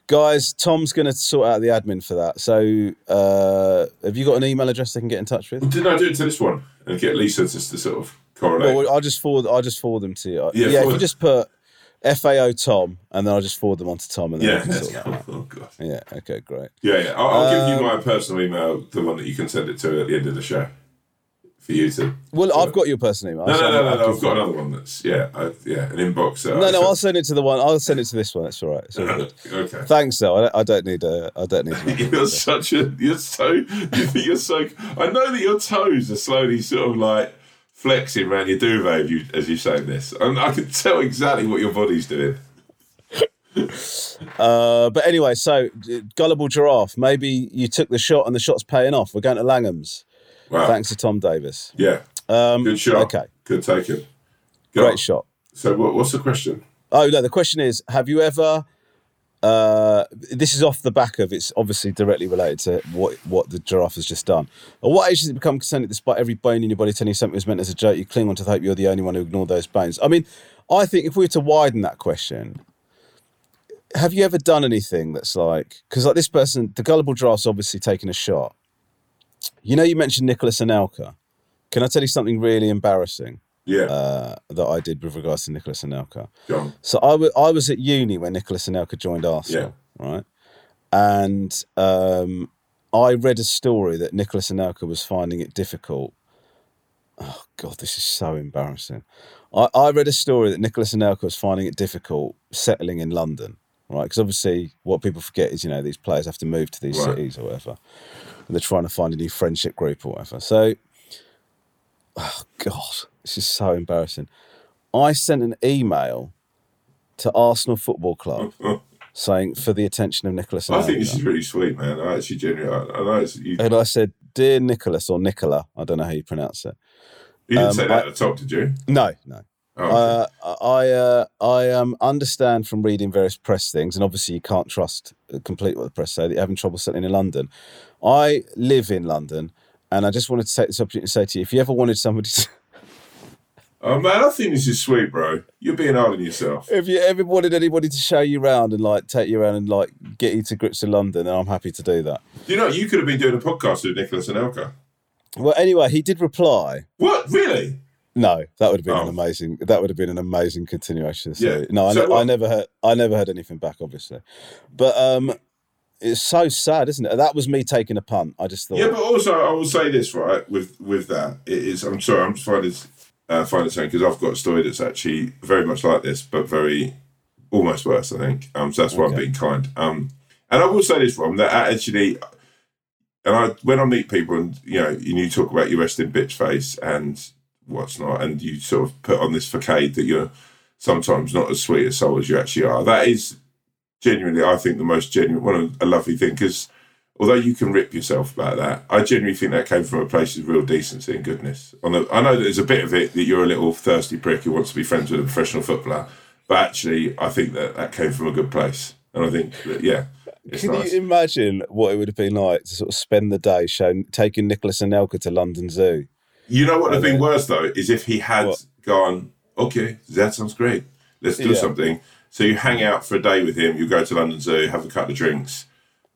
guys, Tom's going to sort out the admin for that. So, uh, have you got an email address they can get in touch with? Didn't I do it to this one and get Lisa just to sort of correlate? Well, I'll just forward. I'll just forward them to you. Yeah, Yeah, if you just put FAO Tom, and then I'll just forward them on to Tom, and then yeah, that's sort cool. Oh god. Yeah. Okay. Great. Yeah, yeah. I'll, I'll give Um, you my personal email, the one that you can send it to at the end of the show, for you to. Well, I've got your personal email. No, so no, no, no, give no. I've got another one that's yeah, I, yeah, an inbox. No, I no. I'll send it to the one. I'll send it to this one. That's all right. It's all good. okay. Thanks, though. I don't, I don't need a. I don't need. You're such a. You're so. You're so. I know that your toes are slowly sort of like flexing around your duvet as you, as you say this, and I can tell exactly what your body's doing. Uh, but anyway, so gullible giraffe. Maybe you took the shot and the shot's paying off. We're going to Langham's. Wow. Thanks to Tom Davis. Yeah. Um, Good shot. Okay, Good taken. Go on. great shot. So what, what's the question? Oh no, the question is: Have you ever? Uh, this is off the back of it's obviously directly related to what what the giraffe has just done. At what age does it become concerned despite every bone in your body telling you something was meant as a joke, you cling on to the hope you're the only one who ignored those bones? I mean, I think if we were to widen that question, have you ever done anything that's like because like this person, the gullible giraffe's obviously taken a shot. You know, you mentioned Nicolas and Anelka. Can I tell you something really embarrassing Yeah. uh, that I did with regards to Nicolas Anelka? So I wa- I was at uni when Nicolas Anelka joined Arsenal, right? And um, I read a story that Nicolas Anelka was finding it difficult. Oh God, this is so embarrassing. I, I read a story that Nicolas Anelka was finding it difficult settling in London, right? Because obviously, what people forget is you know these players have to move to these Right. cities or whatever, and they're trying to find a new friendship group or whatever. So, oh God, this is so embarrassing. I sent an email to Arsenal Football Club saying for the attention of Nicolas I think this is really sweet, man. I actually genuinely, I, I know it's, you, And I said, "Dear Nicolas or Nicola, I don't know how you pronounce it." you didn't um, say that I- at the top, did you? No, no. Oh, okay. Uh, I uh, I um, understand from reading various press things, and obviously you can't trust uh, completely what the press say that you're having trouble settling in London. I live in London, and I just wanted to take this opportunity to say to you: if you ever wanted somebody, to, oh man, I think this is sweet, bro. You're being hard on yourself. if you ever wanted anybody to show you around and like take you around and like get you to grips with London, then I'm happy to do that. You know, you could have been doing a podcast with Nicolas Anelka. Well, anyway, he did reply. What? Really? No, that would have been Oh. an amazing. That would have been an amazing continuation. So, Yeah. No, I, So ne- I never heard. I never heard anything back, obviously. But um, it's so sad, isn't it? That was me taking a punt. I just thought. Yeah, but also I will say this right with with that it is. I'm sorry, I'm just finding uh, finding something because I've got a story that's actually very much like this, but very almost worse. I think. Um, so that's why I'm being kind. Um, and I will say this, Rom, that actually, and I when I meet people and you know, and you talk about your resting bitch face and what's not, and you sort of put on this facade that you're sometimes not as sweet a soul as you actually are. That is genuinely, I think, the most genuine, one of a lovely thing because although you can rip yourself about that, I genuinely think that came from a place of real decency and goodness. On the, I know that there's a bit of it that you're a little thirsty prick who wants to be friends with a professional footballer, but actually, I think that that came from a good place, and I think that yeah, Can nice. you imagine what it would have been like to sort of spend the day showing, taking Nicolas Anelka to London Zoo? You know what would have been worse though is if he had What? gone, okay, that sounds great. Let's do Yeah. something. So you hang out for a day with him. You go to London Zoo, have a couple of drinks,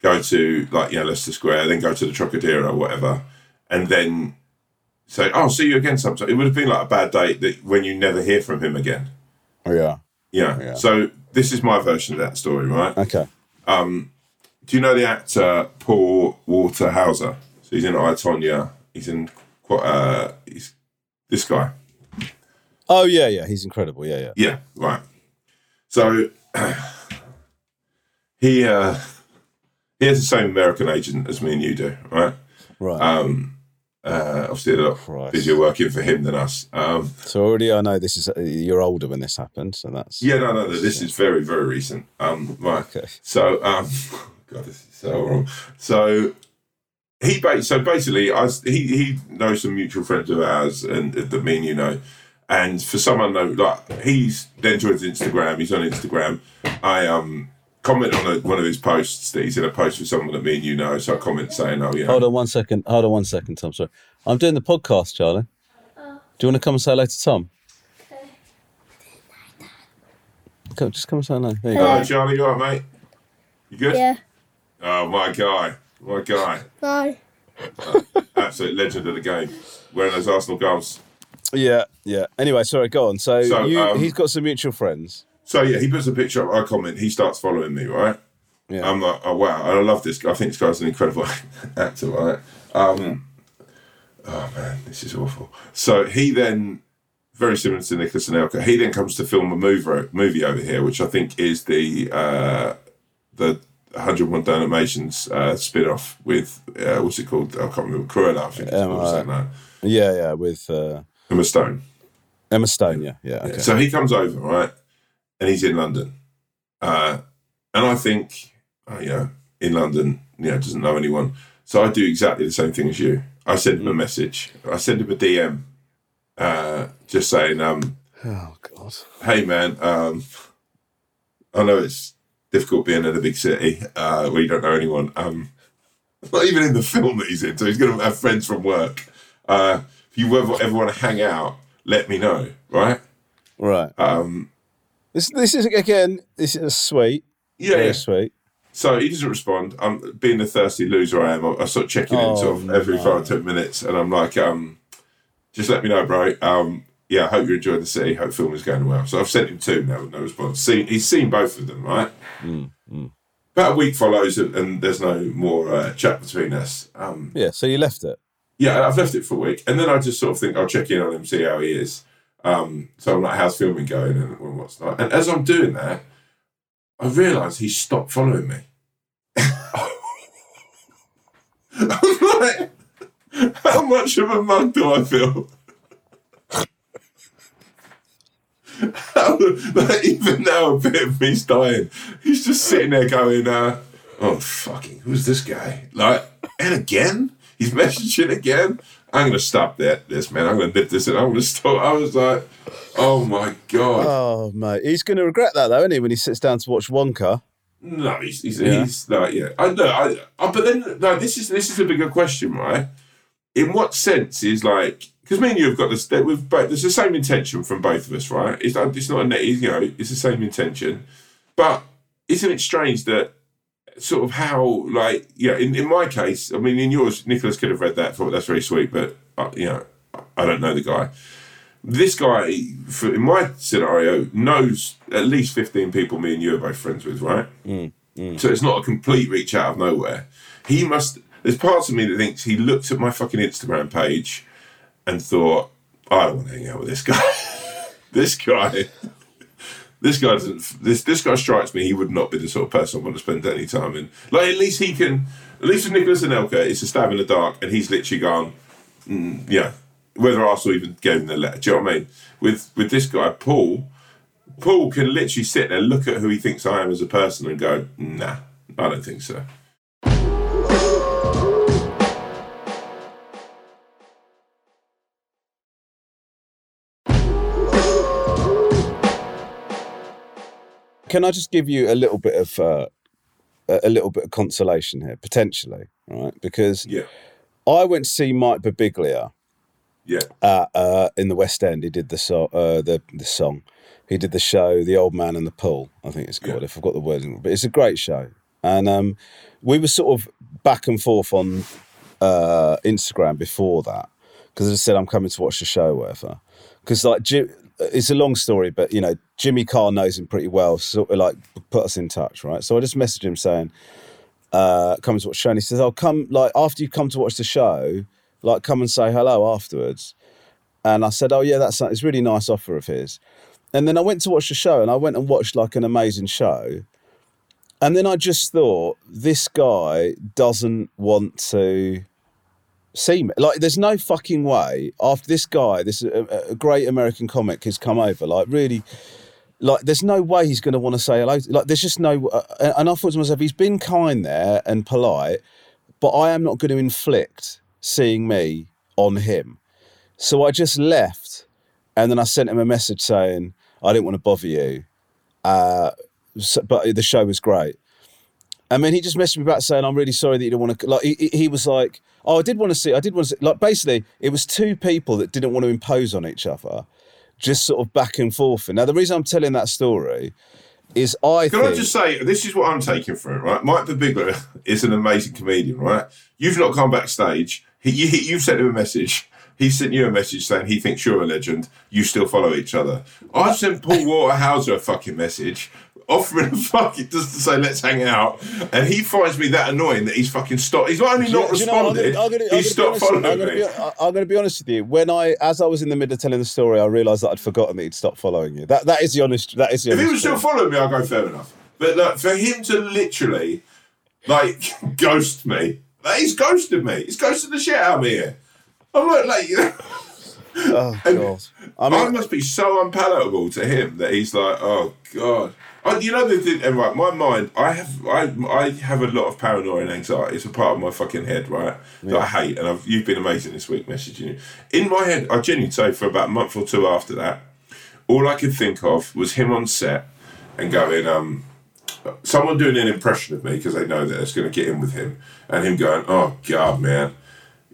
go to like you know Leicester Square, then go to the Trocadero or whatever, and then say, "Oh, see you again sometime." It would have been like a bad date that when you never hear from him again. Oh, yeah. Yeah. Yeah. So this is my version of that story, right? Okay. Do you know the actor Paul Walter Hauser? So he's in I Tonya. He's in quite. Uh, he's this guy. Oh yeah, yeah. He's incredible. Yeah, yeah. Yeah, right. So he uh, he has the same American agent as me and you do, right? Right. Um, Uh, obviously, a lot Christ. busier working for him than us. Um, So already I know this is you're older when this happened, so that's yeah, no, no, no, this is very, very recent. Um, right. okay. So, um, God, this is so wrong. So, he ba- so basically, I he he knows some mutual friends of ours, and that me and you know. And for some unknown, like he's then joins Instagram. He's on Instagram. I um comment on a, one of his posts that he's in a post with someone that me and you know. So I comment saying, "Oh yeah, Hold on one second. Hold on one second, Tom. Sorry, I'm doing the podcast, Charlie. Do you want to come and say hello to Tom? Come, just come and say hello. There you go. hello Charlie, you alright, mate? You good? Yeah. Oh my guy, my guy, No. absolute legend of the game, wearing those Arsenal goals. Yeah, yeah. Anyway, sorry, go on. So, So, you, um, he's got some mutual friends. So yeah, he puts a picture up. I comment. He starts following me, right? Yeah. I'm like, oh wow, I love this guy. I think this guy's an incredible actor, right? Um, oh man, this is awful. So he then, very similar to Nicolas Anelka, he then comes to film a movie movie over here, which I think is the uh, the 101 Dalmatians uh, spin off with uh, what's it called? I can't remember. Cruella, I think. It's Um, called, something like yeah, yeah, with uh, Emma Stone. Emma Stone. Yeah, yeah. Okay. So he comes over, right? And he's in London. Uh, and I think, you know, in London, you know, doesn't know anyone. So I do exactly the same thing as you. I send him a message. I send him a DM, uh, just saying, um, oh God. hey man, um, I know it's difficult being in a big city uh, where you don't know anyone. Um, not even in the film that he's in, so he's going to have friends from work. Uh, if you ever, ever want to hang out, let me know, right? Right. Um, This this is again. This is a sweet. yeah, Very yeah. sweet. So he doesn't respond. I'm being the thirsty loser I am. I, I sort of checking in Oh, sort of every no. five or ten minutes, and I'm like, um, just let me know, bro. Um, yeah, I hope you enjoyed the city. Hope film is going well. So I've sent him two now, with no response. See, he's seen both of them, right? Mm, About a week follows, and, and there's no more uh, chat between us. Um, Yeah. So you left it. yeah, I've left it for a week, and then I just sort of think I'll check in on him, see how he is. Um, so I'm like, how's filming going, and, and what's not. And as I'm doing that, I realise he stopped following me. I'm like, how much of a mug do I feel? Like, even now, a bit of me's dying. He's just sitting there going, uh, "Oh fucking, who's this guy?" Like, and again, he's messaging again. I'm gonna stop that, this man. I'm gonna nip this, and I'm gonna stop. I was like, "Oh my god." Oh mate, he's going to regret that though, isn't he? When he sits down to watch Wonka. No, he's he's, Yeah. he's like yeah. I know. I, I but then no. This is this is a bigger question, right? In what sense is like because me and you have got this. We've both there's the same intention from both of us, right? It's not it's not a net. You know, it's the same intention, but isn't it strange that sort of how like yeah in, in my case i mean in yours nicholas could have read that thought that's very sweet but uh, you know i don't know the guy. This guy for, in my scenario knows at least 15 people me and you are both friends with right? So it's not a complete reach out of nowhere. He must there's parts of me that thinks he looked at my fucking instagram page and thought i don't want to hang out with this guy. This guy this guy doesn't. This this guy strikes me. He would not be the sort of person I want to spend any time in. Like at least he can. At least with Nicolas Anelka, it's a stab in the dark, and he's literally gone. Mm, yeah, whether Arsenal even gave him the letter. Do you know what I mean? With with this guy, Paul. Paul can literally sit there, look at who he thinks I am as a person, and go, "Nah, I don't think so." Can I just give you a little bit of uh, a little bit of consolation here, potentially, right? Because Yeah, I went to see Mike Birbiglia yeah, at, uh, in the West End. He did the so- uh, the the song. He did the show, The Old Man and the Pool. I think it's called. Yeah. I forgot the words, but it's a great show. And um, we were sort of back and forth on uh, Instagram before that because I said I'm coming to watch the show, or whatever. Because like Jim, it's a long story, but you know Jimmy Carr knows him pretty well, sort of like put us in touch, right? So I just messaged him saying, uh, "Come to watch the show," and he says, "I'll come like after you come to watch the show, like come and say hello afterwards." And I said, "Oh yeah, that's it's a really nice offer of his." And then I went to watch the show, and I went and watched like an amazing show. And then I just thought, this guy doesn't want to see me. Like, there's no fucking way after this guy, this uh, a great American comic, has come over. Like, really, like, there's no way he's going to want to say hello. Like, there's just no. Uh, and I thought to myself, he's been kind there and polite, but I am not going to inflict seeing me on him. So I just left, and then I sent him a message saying I didn't want to bother you, uh, so, but the show was great. And then he just messaged me back saying, "I'm really sorry that you didn't want to." Like he, he was like, "Oh, I did want to see. I did want to see." Like basically, it was two people that didn't want to impose on each other, just sort of back and forth. And now the reason I'm telling that story is I Can think, I just say, this is what I'm taking from it, right? Mike the Bigler is an amazing comedian, right? You've not gone backstage. He, you, you've sent him a message. He sent you a message saying he thinks you're a legend. You still follow each other. I've sent Paul Walter Hauser a fucking message offering a fucking just to say let's hang out, and he finds me that annoying that he's fucking stopped. He's not only not you responded, gonna, he's stopped following I'm gonna me. be, I'm going to be honest with you. When I, as I was in the middle of telling the story, I realised that I'd forgotten that he'd stopped following you. That that is the honest. That is the If he was still following me, I'd go fair enough. But like, for him to literally like ghost me, like, he's ghosted me. He's ghosted the shit out of me here. I'm like, like you know, oh god. I I must be so unpalatable to him that he's like, oh god. I, you know the thing, right, my mind. I have, I, I have a lot of paranoia and anxiety. It's a part of my fucking head, right? That I hate, and I've, you've been amazing this week messaging you. In my head, I genuinely say for about a month or two after that, all I could think of was him on set and going, um, someone doing an impression of me because they know that it's going to get in with him, and him going, "Oh God, man,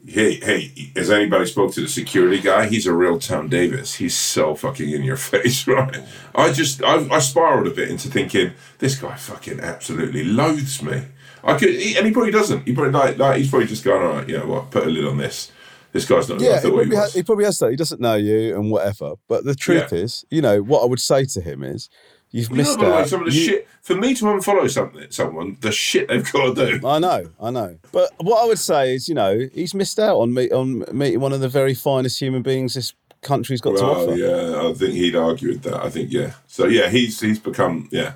hey, hey, has anybody spoke to the security guy? He's a real Tom Davis. He's so fucking in your face, right?" I just, I, I spiraled a bit into thinking, this guy fucking absolutely loathes me. I could, he, and he probably doesn't. He probably like, like, he's probably just going, "All right, you know what? Put a lid on this. This guy's not yeah, he thought he probably, ha- he probably has that. He doesn't know you and whatever. But the truth Yeah. is, you know, what I would say to him is, you've You know, missed the way, some of the You- shit for me to unfollow something, someone, the shit they've got to do. I know, I know. But what I would say is, you know, he's missed out on me on meeting one of the very finest human beings this country's got to offer. yeah, I think he'd argue with that. I think, yeah. So yeah, he's he's become, yeah.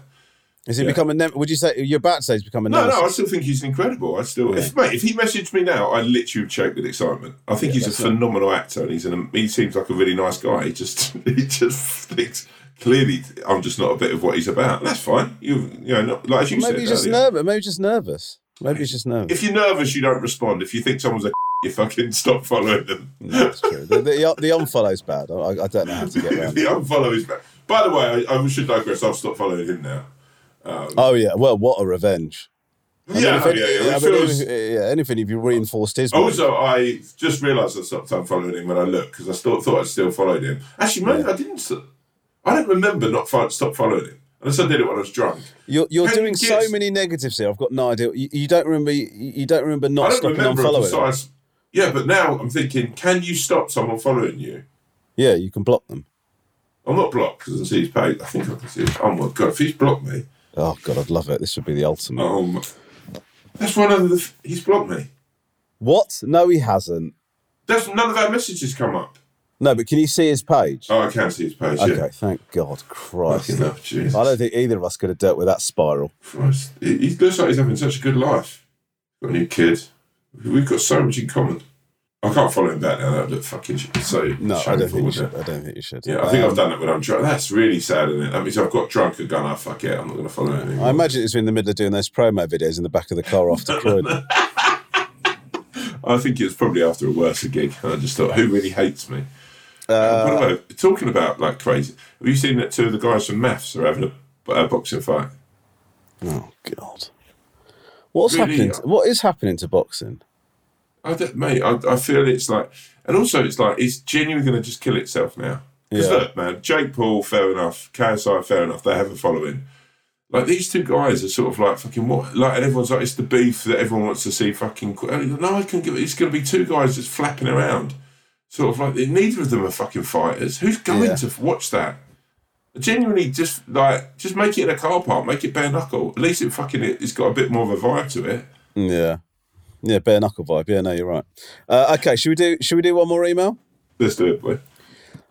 Is he Yeah. become a? Nem- would you say you're about to say he's become a? No, no, I still think he's incredible. I still, if mate, if he messaged me now, I literally would shake with excitement. I think he's a it. phenomenal actor, and he's an. He seems like a really nice guy. He just, he just thinks clearly I'm just not a bit of what he's about. That's fine. You, you know, not, like you Maybe said, he's just nervous. Maybe he's just nervous. Maybe he's just nervous. If you're nervous, you don't respond. If you think someone's a, you fucking stop following them. No, that's true. The, the, the unfollow's bad. I, I don't know how to get around. the unfollow is bad. By the way, I, I should digress. I've stopped following him now. Um, oh yeah. Well, what a revenge. I mean, yeah, any- yeah, yeah. I mean, feels- if- yeah, anything if you reinforced his. Also, I just realised I stopped unfollowing him when I looked because I still thought I'd still followed him. Actually, maybe I didn't. I don't remember not fo- stop following him unless I did it when I was drunk. You're, you're doing so many negatives here. I've got no idea. You, you don't remember. You, don't remember I not don't stopping remember unfollowing. Yeah, but now I'm thinking, can you stop someone following you? Yeah, you can block them. I'm not blocked because I can see his page. I think I can see. His, oh my god, if he's blocked me, Oh god, I'd love it. This would be the ultimate. um, that's one of the. He's blocked me. What? No, he hasn't. That's none of our messages come up. No, but can you see his page? Oh, I can see his page. okay, Yeah. thank God, Christ. Hell, Jesus. I don't think either of us could have dealt with that spiral. Christ. He, he looks like he's having such a good life. Got a new kid. We've got so much in common. I can't follow him back now. That would look fucking sh- so No, I don't think you should. it? I don't think you should. Yeah, I think Um, I've done it when I'm drunk. That's really sad, isn't it? That means I've got drunk and gone, oh, fuck it, I'm not going to follow him anymore. I imagine it's in the middle of doing those promo videos in the back of the car after Croydon. I think it's probably after a worse gig. I just thought, who really hates me? Uh, the way, talking about like crazy, have you seen that two of the guys from MAFS are having a, a boxing fight? oh God, what's Really? happening? To, what is happening to boxing? I don't, mate, I, I feel it's like, and also it's like it's genuinely going to just kill itself now. Because Yeah. look, man, Jake Paul, fair enough. KSI, fair enough. They have a following. Like these two guys are sort of like fucking what? Like, and everyone's like, it's the beef that everyone wants to see. Fucking no, I can give. It's going to be two guys just flapping around. Sort of like neither of them are fucking fighters. Who's going Yeah. to watch that? Genuinely, just like just make it in a car park, make it bare knuckle. At least it fucking it's got a bit more of a vibe to it. Yeah, yeah, bare knuckle vibe. Yeah, no, you're right. Uh, okay, should we do? Should we do one more email? Let's do it, boy.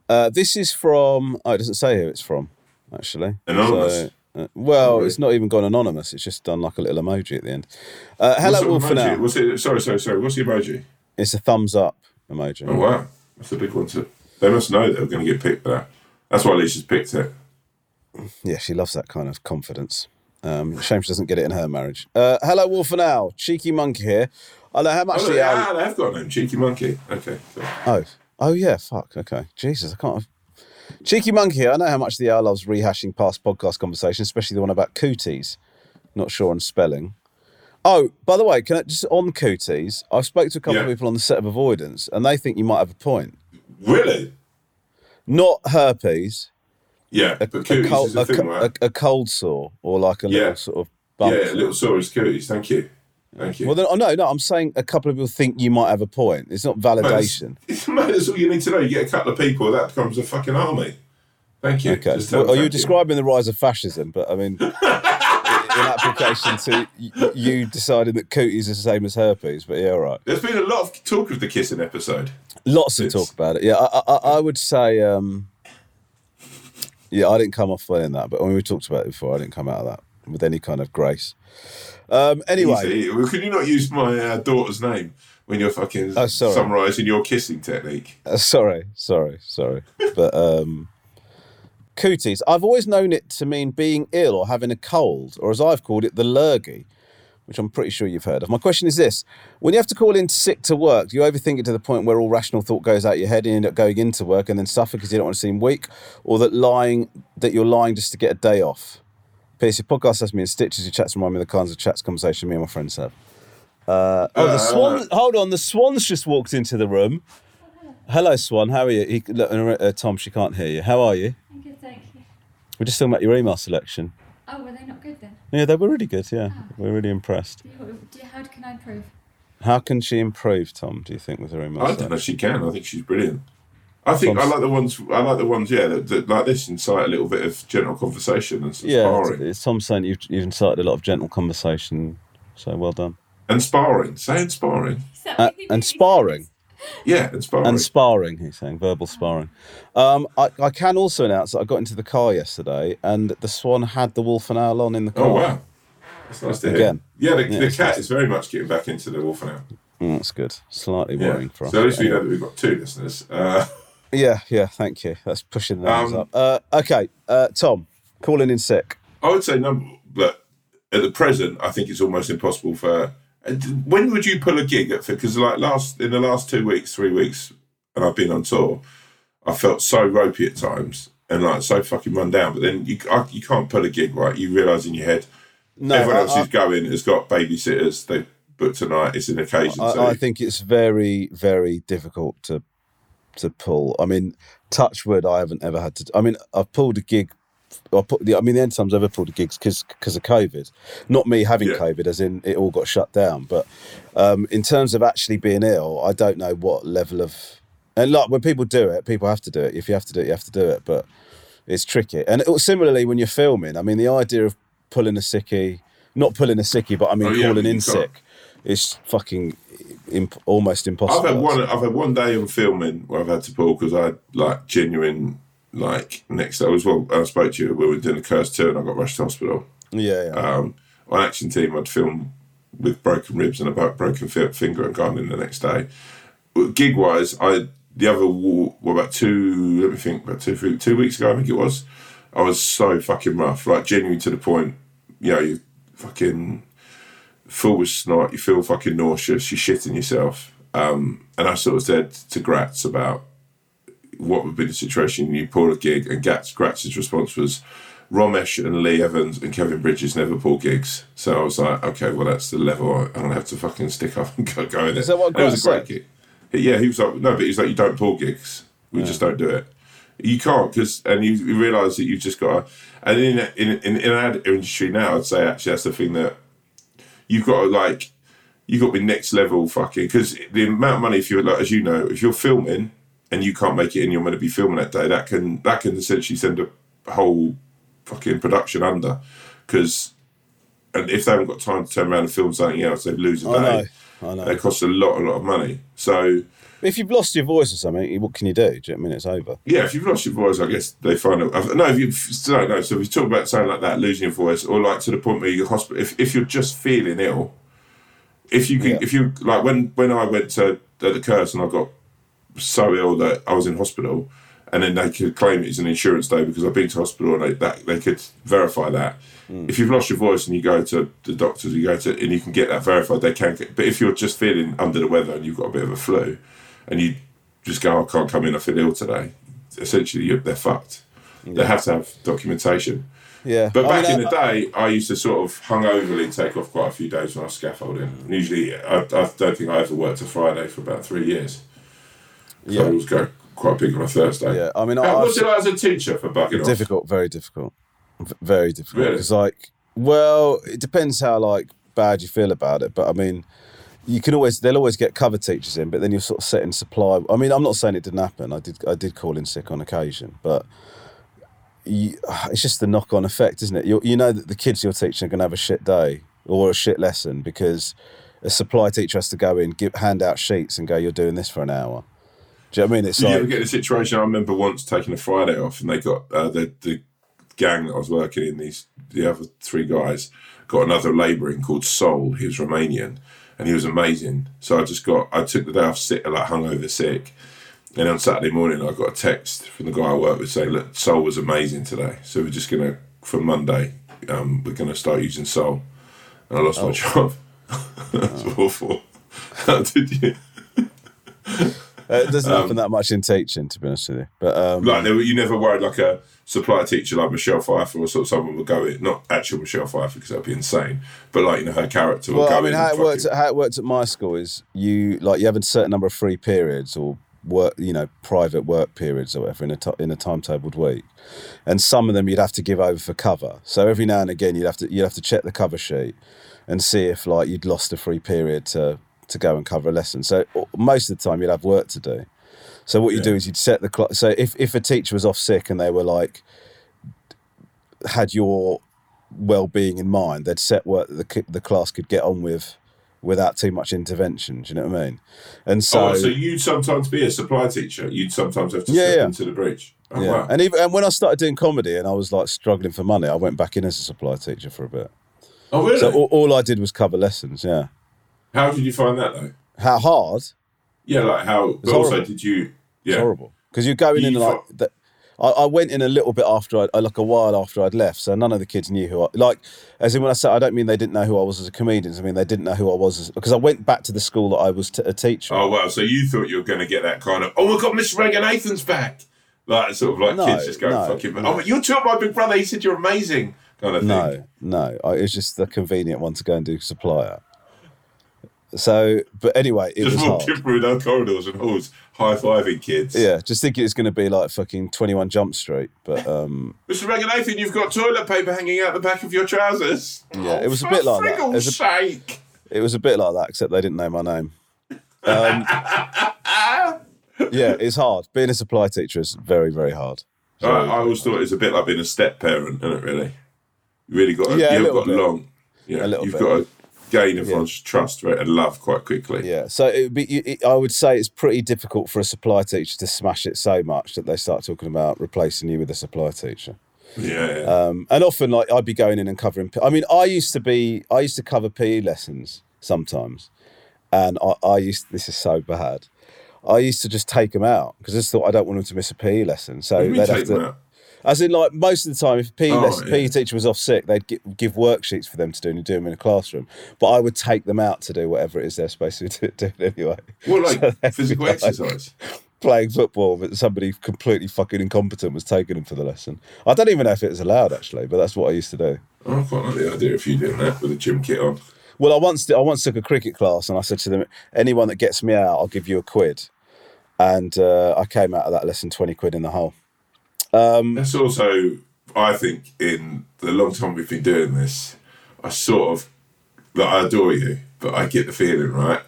Uh, this is from. Oh, it doesn't say who it's from. Actually, Anonymous? So, uh, well, really? it's not even gone anonymous. It's just done like a little emoji at the end. Uh, hello, Wolf now. What's it? Sorry, sorry, sorry. What's the emoji? It's a thumbs up emoji. Oh wow, that's a big one too. They must know they're going to get picked for that. That's why Alicia's picked it. Yeah, she loves that kind of confidence. Um, shame she doesn't get it in her marriage. Uh, hello, Wolf and Owl. Cheeky Monkey here. I know how much Oh, the owl. ah, they have got a name, Cheeky Monkey. Okay. Oh, oh yeah. Fuck. Okay. Jesus, I can't. Cheeky Monkey here. I know how much the owl loves rehashing past podcast conversations, especially the one about cooties. Not sure on spelling. Oh, by the way, can I just on cooties? I've spoke to a couple of people on the set of Avoidance, and they think you might have a point. Really? Not herpes, Yeah, a, but a, cooties cold, is a a, thing, right? a, a cold sore, or like a little Yeah. sort of bump. yeah, little Saurus cooties. Thank you. Thank you. Well, then, oh, no, no. I'm saying a couple of people think you might have a point. It's not validation. It's, mate, that's all you need to know. You get a couple of people, that becomes a fucking army. Thank you. Okay. Well, are you describing the rise of fascism? But I mean, in application to y- you deciding that cooties is the same as herpes. But yeah, all right. There's been a lot of talk of the kissing episode. Lots of It's- talk about it. Yeah, I, I, I would say. Um, yeah, I didn't come off well in that, but when we talked about it before, I didn't come out of that with any kind of grace. Um, anyway, Easy. Well, Can you not use my uh, daughter's name when you're fucking Oh, sorry. summarising your kissing technique? Uh, sorry, sorry, sorry. But um, cooties, I've always known it to mean being ill or having a cold, or as I've called it, the lurgy, which I'm pretty sure you've heard of. My question is this when you have to call in sick to work, do you overthink it to the point where all rational thought goes out your head and you end up going into work and then suffer because you don't want to seem weak, or that lying that you're lying just to get a day off? Pierce, your podcast has me in stitches. Your chats remind me of the kinds of chats conversation me and my friends have. Uh, oh, the swan. Hold on, the swan's just walked into the room. Hello, Swan. How are you? He, look, uh, Tom, she can't hear you. How are you? I'm good, you. We're just talking about your email selection. Oh, were they not good then? Yeah, they were really good. Yeah, we're really impressed. Do you, do you, how can I improve? How can she improve, Tom? Do you think with her email? I don't selection? know if she can. I think she's brilliant. I think I like the ones. I like the ones. Yeah, that, that like this incite a little bit of gentle conversation and some Yeah, it's, it's Tom saying you've, you've incited a lot of gentle conversation. So well done. and sparring. Saying sparring. Uh, and sparring. Yeah, and sparring. And sparring, he's saying, verbal sparring. Um, I, I can also announce that I got into the car yesterday and the Swan had the Wolf and Owl on in the car. oh wow, that's nice to hear. Again. Yeah, the, Yeah, the cat nice. is very much getting back into the wolf now. Mm, that's good. Slightly Yeah. worrying for us. So at least we know that we've got two listeners. Uh, Yeah, yeah, thank you. That's pushing the numbers Um, up. Uh, okay, uh, Tom, calling in sick. I would say number, but at the present, I think it's almost impossible for. And When would you pull a gig? Because like last in the last two weeks, three weeks, and I've been on tour, I felt so ropey at times and like so fucking run down. But then you I, you can't pull a gig right. You realise in your head No, everyone I- else who's going has got babysitters. They booked tonight. It's an occasion. so I, I think it's very, very difficult to to pull. I mean, touch wood, I haven't ever had to. I mean, I've pulled a gig. I put the. I mean, the only times I've ever pulled a gig because because of COVID. Not me having Yeah. COVID, as in it all got shut down. But um, in terms of actually being ill, I don't know what level of. And like when people do it, people have to do it. If you have to do it, you have to do it. But it's tricky. And it, similarly, when you're filming, I mean, the idea of pulling a sickie, not pulling a sickie, but I mean Oh, yeah, calling in can't. sick, is fucking imp- almost impossible. I've had one. I've had one day of filming where I've had to pull because I had like genuine like next day as well. I spoke to you. We were doing the curse tour and I got rushed to hospital. Yeah, yeah. um, on action team, I'd film with broken ribs and a broken fi- finger and gone in the next day. Gig wise, I the other well, about two, let me think, about two, three, two weeks ago, I think it was. I was so fucking rough, like genuinely to the point, you know, you fucking full with snot, you feel fucking nauseous, you're shitting yourself. Um, and I sort of said to Gratz about what would be the situation you pull a gig, and Gats, Gratz's response was, Romesh and Lee Evans and Kevin Bridges never pull gigs. So I was like, okay, well, that's the level I- I'm going to have to fucking stick up and go, go in Is that what It was a Gratz great gig. Yeah, he was like, no, but he's like, you don't pull gigs. We just don't do it. You can't because, and you, you realise that you've just got to, and in, in, in, in our industry now, I'd say actually that's the thing that you've got to like, you've got to be next level fucking, because the amount of money, if you're like, as you know, if you're filming and you can't make it and you're meant to be filming that day, that can, that can essentially send a whole fucking production under because and if they haven't got time to turn around and film something else, they lose a I day. know, I know. They cost a lot, a lot of money. So If you've lost your voice or something, what can you do? Do you know what I mean? It's over. yeah, if you've lost your voice, I guess they find it. No, if you don't know. So if you talk about something like that, losing your voice, or like to the point where you're hospital, if if you're just feeling ill, if you can, Yeah. if you like when when I went to at the curse and I got so ill that I was in hospital, and then they could claim it as an insurance day because I've been to hospital and they that they could verify that. Hmm. If you've lost your voice and you go to the doctors, you go to and you can get that verified. They can, get, but if you're just feeling under the weather and you've got a bit of a flu, and you just go, I can't come in, I feel ill today. Essentially, you're, they're fucked. They have to have documentation. Yeah, But I back mean, in I- the day, I used to sort of hungoverly take off quite a few days when I was scaffolding. And usually, I, I don't think I ever worked a Friday for about three years. Yeah. I always go quite big on a Thursday. Yeah, I mean, How, I, what's it like as a teacher for bugging off? difficult, very difficult, V- very difficult. Really? Because like, well, it depends how like bad you feel about it. But I mean, you can always they'll always get cover teachers in, but then you're sort of setting supply. I mean, I'm not saying it didn't happen. I did I did call in sick on occasion, but. You, it's just the knock-on effect, isn't it? You you know that the kids you're teaching are going to have a shit day or a shit lesson because a supply teacher has to go in, give, hand out sheets, and go, "You're doing this for an hour." Do you know I mean? It's Did you ever get in a situation? I remember once taking a Friday off, and they got uh, the the gang that I was working in. These the other three guys got another labouring called Sol. He was Romanian, and he was amazing. So I just got I took the day off sick, like hungover sick, and on Saturday morning I got a text from the guy I work with saying, "Look, Sol was amazing today. So we're just gonna from Monday, um, we're gonna start using Sol." And I lost Oh. my job. That's awful. How did you? uh, it doesn't happen that much in teaching, to be honest with you. But um, Like were, you never worried like a supply teacher like Michelle Pfeiffer or sort of someone would go in, not actual Michelle Pfeiffer because that'd be insane, but like you know her character would Well, go I mean, in. how it worked fucking- how it worked at my school is you like you have a certain number of free periods or work, you know, private work periods or whatever in a ti in a timetabled week, and some of them you'd have to give over for cover. So every now and again you'd have to you'd have to check the cover sheet and see if like you'd lost a free period to to go and cover a lesson. So most of the time you'd have work to do. So what you Yeah. do is you'd set the clock. So if if a teacher was off sick and they were like had your well-being in mind, they'd set work that the the class could get on with without too much intervention. Do you know what I mean? And oh, so, oh, so you'd sometimes be a supply teacher. You'd sometimes have to Yeah, step yeah. into the breach. Oh, yeah. wow. And even and when I started doing comedy and I was like struggling for money, I went back in as a supply teacher for a bit. oh, really? So all, all I did was cover lessons. Yeah. How did you find that though? How hard? Yeah, like how. But also, did you? It's Yeah. horrible because you're going in like that. I, I went in a little bit after I, like a while after I'd left, so none of the kids knew who I like. As in, when I said, I don't mean they didn't know who I was as a comedian. I mean they didn't know who I was because I went back to the school that I was t- a teacher. Oh wow! So you thought you were going to get that kind of? Oh my God, Mr. Ranganathan's back. Like sort of like No, kids just going no, fucking. no. Oh, you taught my big brother. He said you're amazing. Kind of thing. No, no. I, it's just the convenient one to go and do supplier. So, but anyway, it Just was hard. through those corridors and halls, high fiving kids. Yeah, just thinking it's going to be like fucking Twenty One Jump Street, but um, Mr. Ranganathan, you've got toilet paper hanging out the back of your trousers. Yeah, it was a bit like that. It was a- sake. it was a bit like that, except they didn't know my name. Um, yeah, it's hard. Being a supply teacher is very, very hard. I, I always thought it was a bit like being a step parent, isn't it? Really, you really got to, Yeah, a you've got bit. long. Yeah, A little you've bit. got to gain everyone's trust right, and love quite quickly. Yeah, so it would be. It, I would say it's pretty difficult for a supply teacher to smash it so much that they start talking about replacing you with a supply teacher. yeah. yeah. Um, and often, like I'd be going in and covering. I mean, I used to be. I used to cover PE lessons sometimes, and I, I used. This is so bad. I used to just take them out because I just thought I don't want them to miss a PE lesson. So What do you mean they'd have to. As in, like most of the time, if PE, Oh, lesson, yeah. PE teacher was off sick, they'd gi- give worksheets for them to do and do them in a classroom. But I would take them out to do whatever it is they're supposed to do, do anyway. What like they'd physical like exercise? Playing football, but somebody completely fucking incompetent was taking them for the lesson. I don't even know if it was allowed actually, but that's what I used to do. Oh, I quite like the idea of you doing that with a gym kit on. Well, I once did, I once took a cricket class, and I said to them, "Anyone that gets me out, I'll give you a quid." And uh, I came out of that lesson twenty quid in the hole. That's also, I think, in the long time we've been doing this, I sort of, like, I adore you, but I get the feeling, right?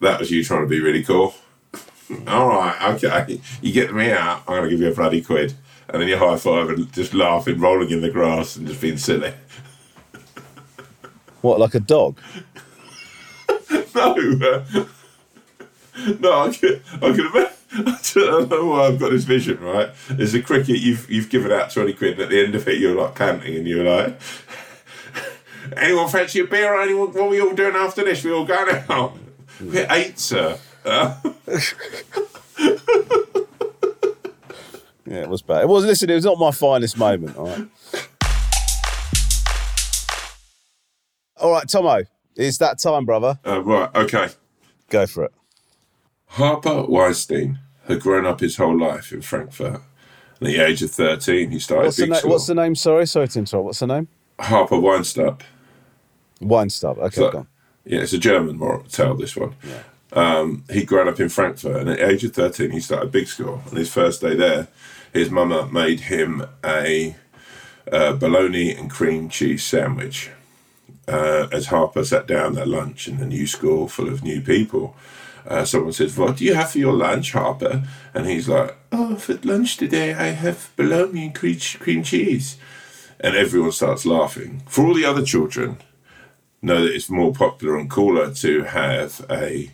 That was you trying to be really cool. All right, okay. You get me out, I'm going to give you a bloody quid. And then you high five and just laughing, rolling in the grass and just being silly. What, like a dog? No, uh, no, I can, I can imagine. I don't know why I've got this vision, right? There's a cricket, you've you've given out 20 quid, and at the end of it, you're like panting and you're like, Anyone fancy a beer? Or anyone? What are we all doing after this? We all going out. We're eight, sir. Uh, Yeah, it was bad. It was. Listen, it was not my finest moment. All right. All right, Tomo. It's that time, brother. uh, right. Okay. Go for it. Harper Weinstein had grown up his whole life in Frankfurt. And At the age of 13, he started What's the, big na- school. what's the name? Sorry, sorry to interrupt. What's the name? Harper Weinstein. Weinstub. Okay, So-. Yeah, it's a German moral tale, this one. Um, he'd grown up in Frankfurt, and at the age of 13, he started big school. And his first day there, his mama made him a uh, bologna and cream cheese sandwich. Uh, as Harper sat down at lunch in the new school full of new people, uh, someone says, What do you have for your lunch, Harper? And he's like, Oh, for lunch today, I have bologna and cre- cream cheese. And everyone starts laughing. For all the other children, know that it's more popular and cooler to have a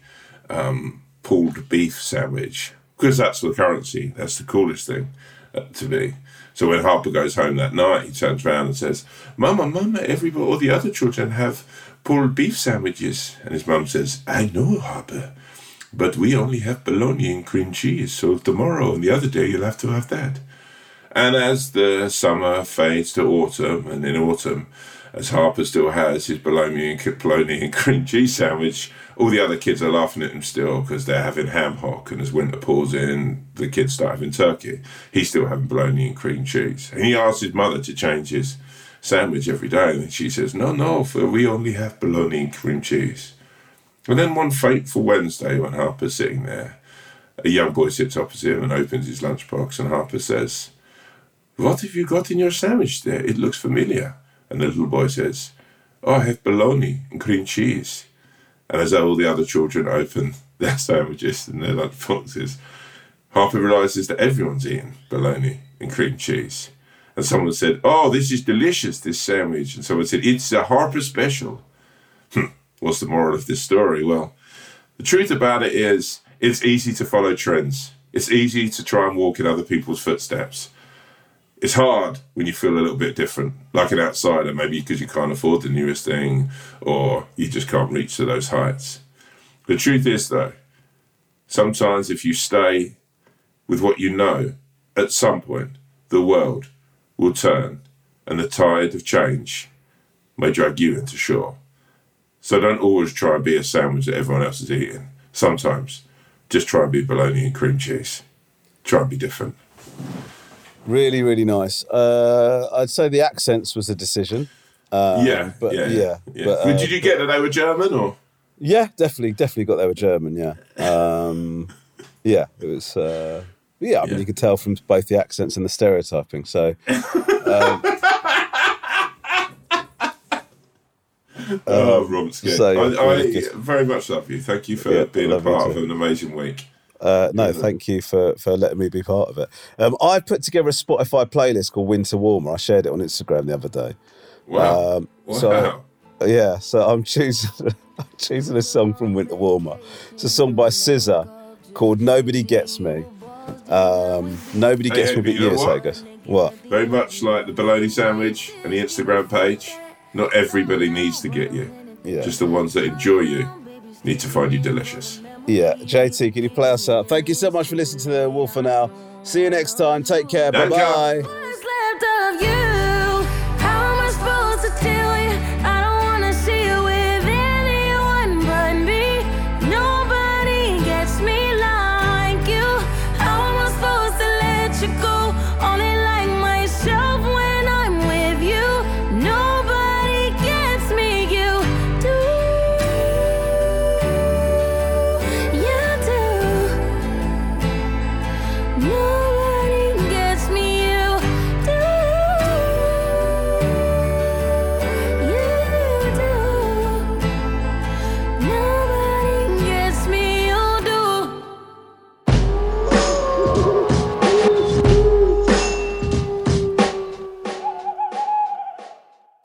um, pulled beef sandwich because that's the currency. That's the coolest thing uh, to be. So when Harper goes home that night, he turns around and says, "Mama, Mama, everybody, all the other children have pulled beef sandwiches." And his mum says, "I know, Harper, but we only have bologna and cream cheese. So tomorrow and the other day, you'll have to have that." And as the summer fades to autumn, and in autumn, as Harper still has his bologna and bologna and cream cheese sandwich, all the other kids are laughing at him still because they're having ham hock. And as winter pulls in, the kids start having turkey. He's still having bologna and cream cheese. And he asks his mother to change his sandwich every day, and she says, "No, no, for we only have bologna and cream cheese." And then one fateful Wednesday, when Harper's sitting there, a young boy sits opposite him and opens his lunchbox, and Harper says. What have you got in your sandwich there? It looks familiar. And the little boy says, Oh, I have bologna and cream cheese. And as all the other children open their sandwiches and their lunch boxes, Harper realizes that everyone's eating bologna and cream cheese. And someone said, Oh, this is delicious, this sandwich. And someone said, It's a Harper special. What's the moral of this story? Well, the truth about it is, it's easy to follow trends. It's easy to try and walk in other people's footsteps it's hard when you feel a little bit different, like an outsider, maybe because you can't afford the newest thing or you just can't reach to those heights. The truth is, though, sometimes if you stay with what you know, at some point the world will turn and the tide of change may drag you into shore. So don't always try and be a sandwich that everyone else is eating. Sometimes just try and be bologna and cream cheese. Try and be different. Really, really nice. Uh, I'd say the accents was a decision. yeah, but- yeah, yeah, yeah. but, But uh, did you get that they were German or? Yeah, definitely, definitely got they were German. Yeah, um, yeah, it was. Uh, yeah, I mean, Yeah. you could tell from both the accents and the stereotyping. So, um, oh, Rob's good. Um, so, I, I really very much love you. Thank you for Yeah, being a part of an amazing week. uh, no, thank you for for letting me be part of it. Um, I put together a Spotify playlist called Winter Warmer. I shared it on Instagram the other day. Wow. Um, wow. so- Yeah, so I'm choosing I'm choosing a song from Winter Warmer. It's a song by SZA called "Nobody Gets Me." Um, Nobody Hey, gets hey, me, but you know. So it goes. What? very much like the bologna sandwich and the Instagram page. Not everybody needs to get you. Yeah. Just the ones that enjoy you need to find you delicious. Yeah, JT, can you play us out? Thank you so much for listening to the Wolf for now. See you next time. Take care. Bye bye.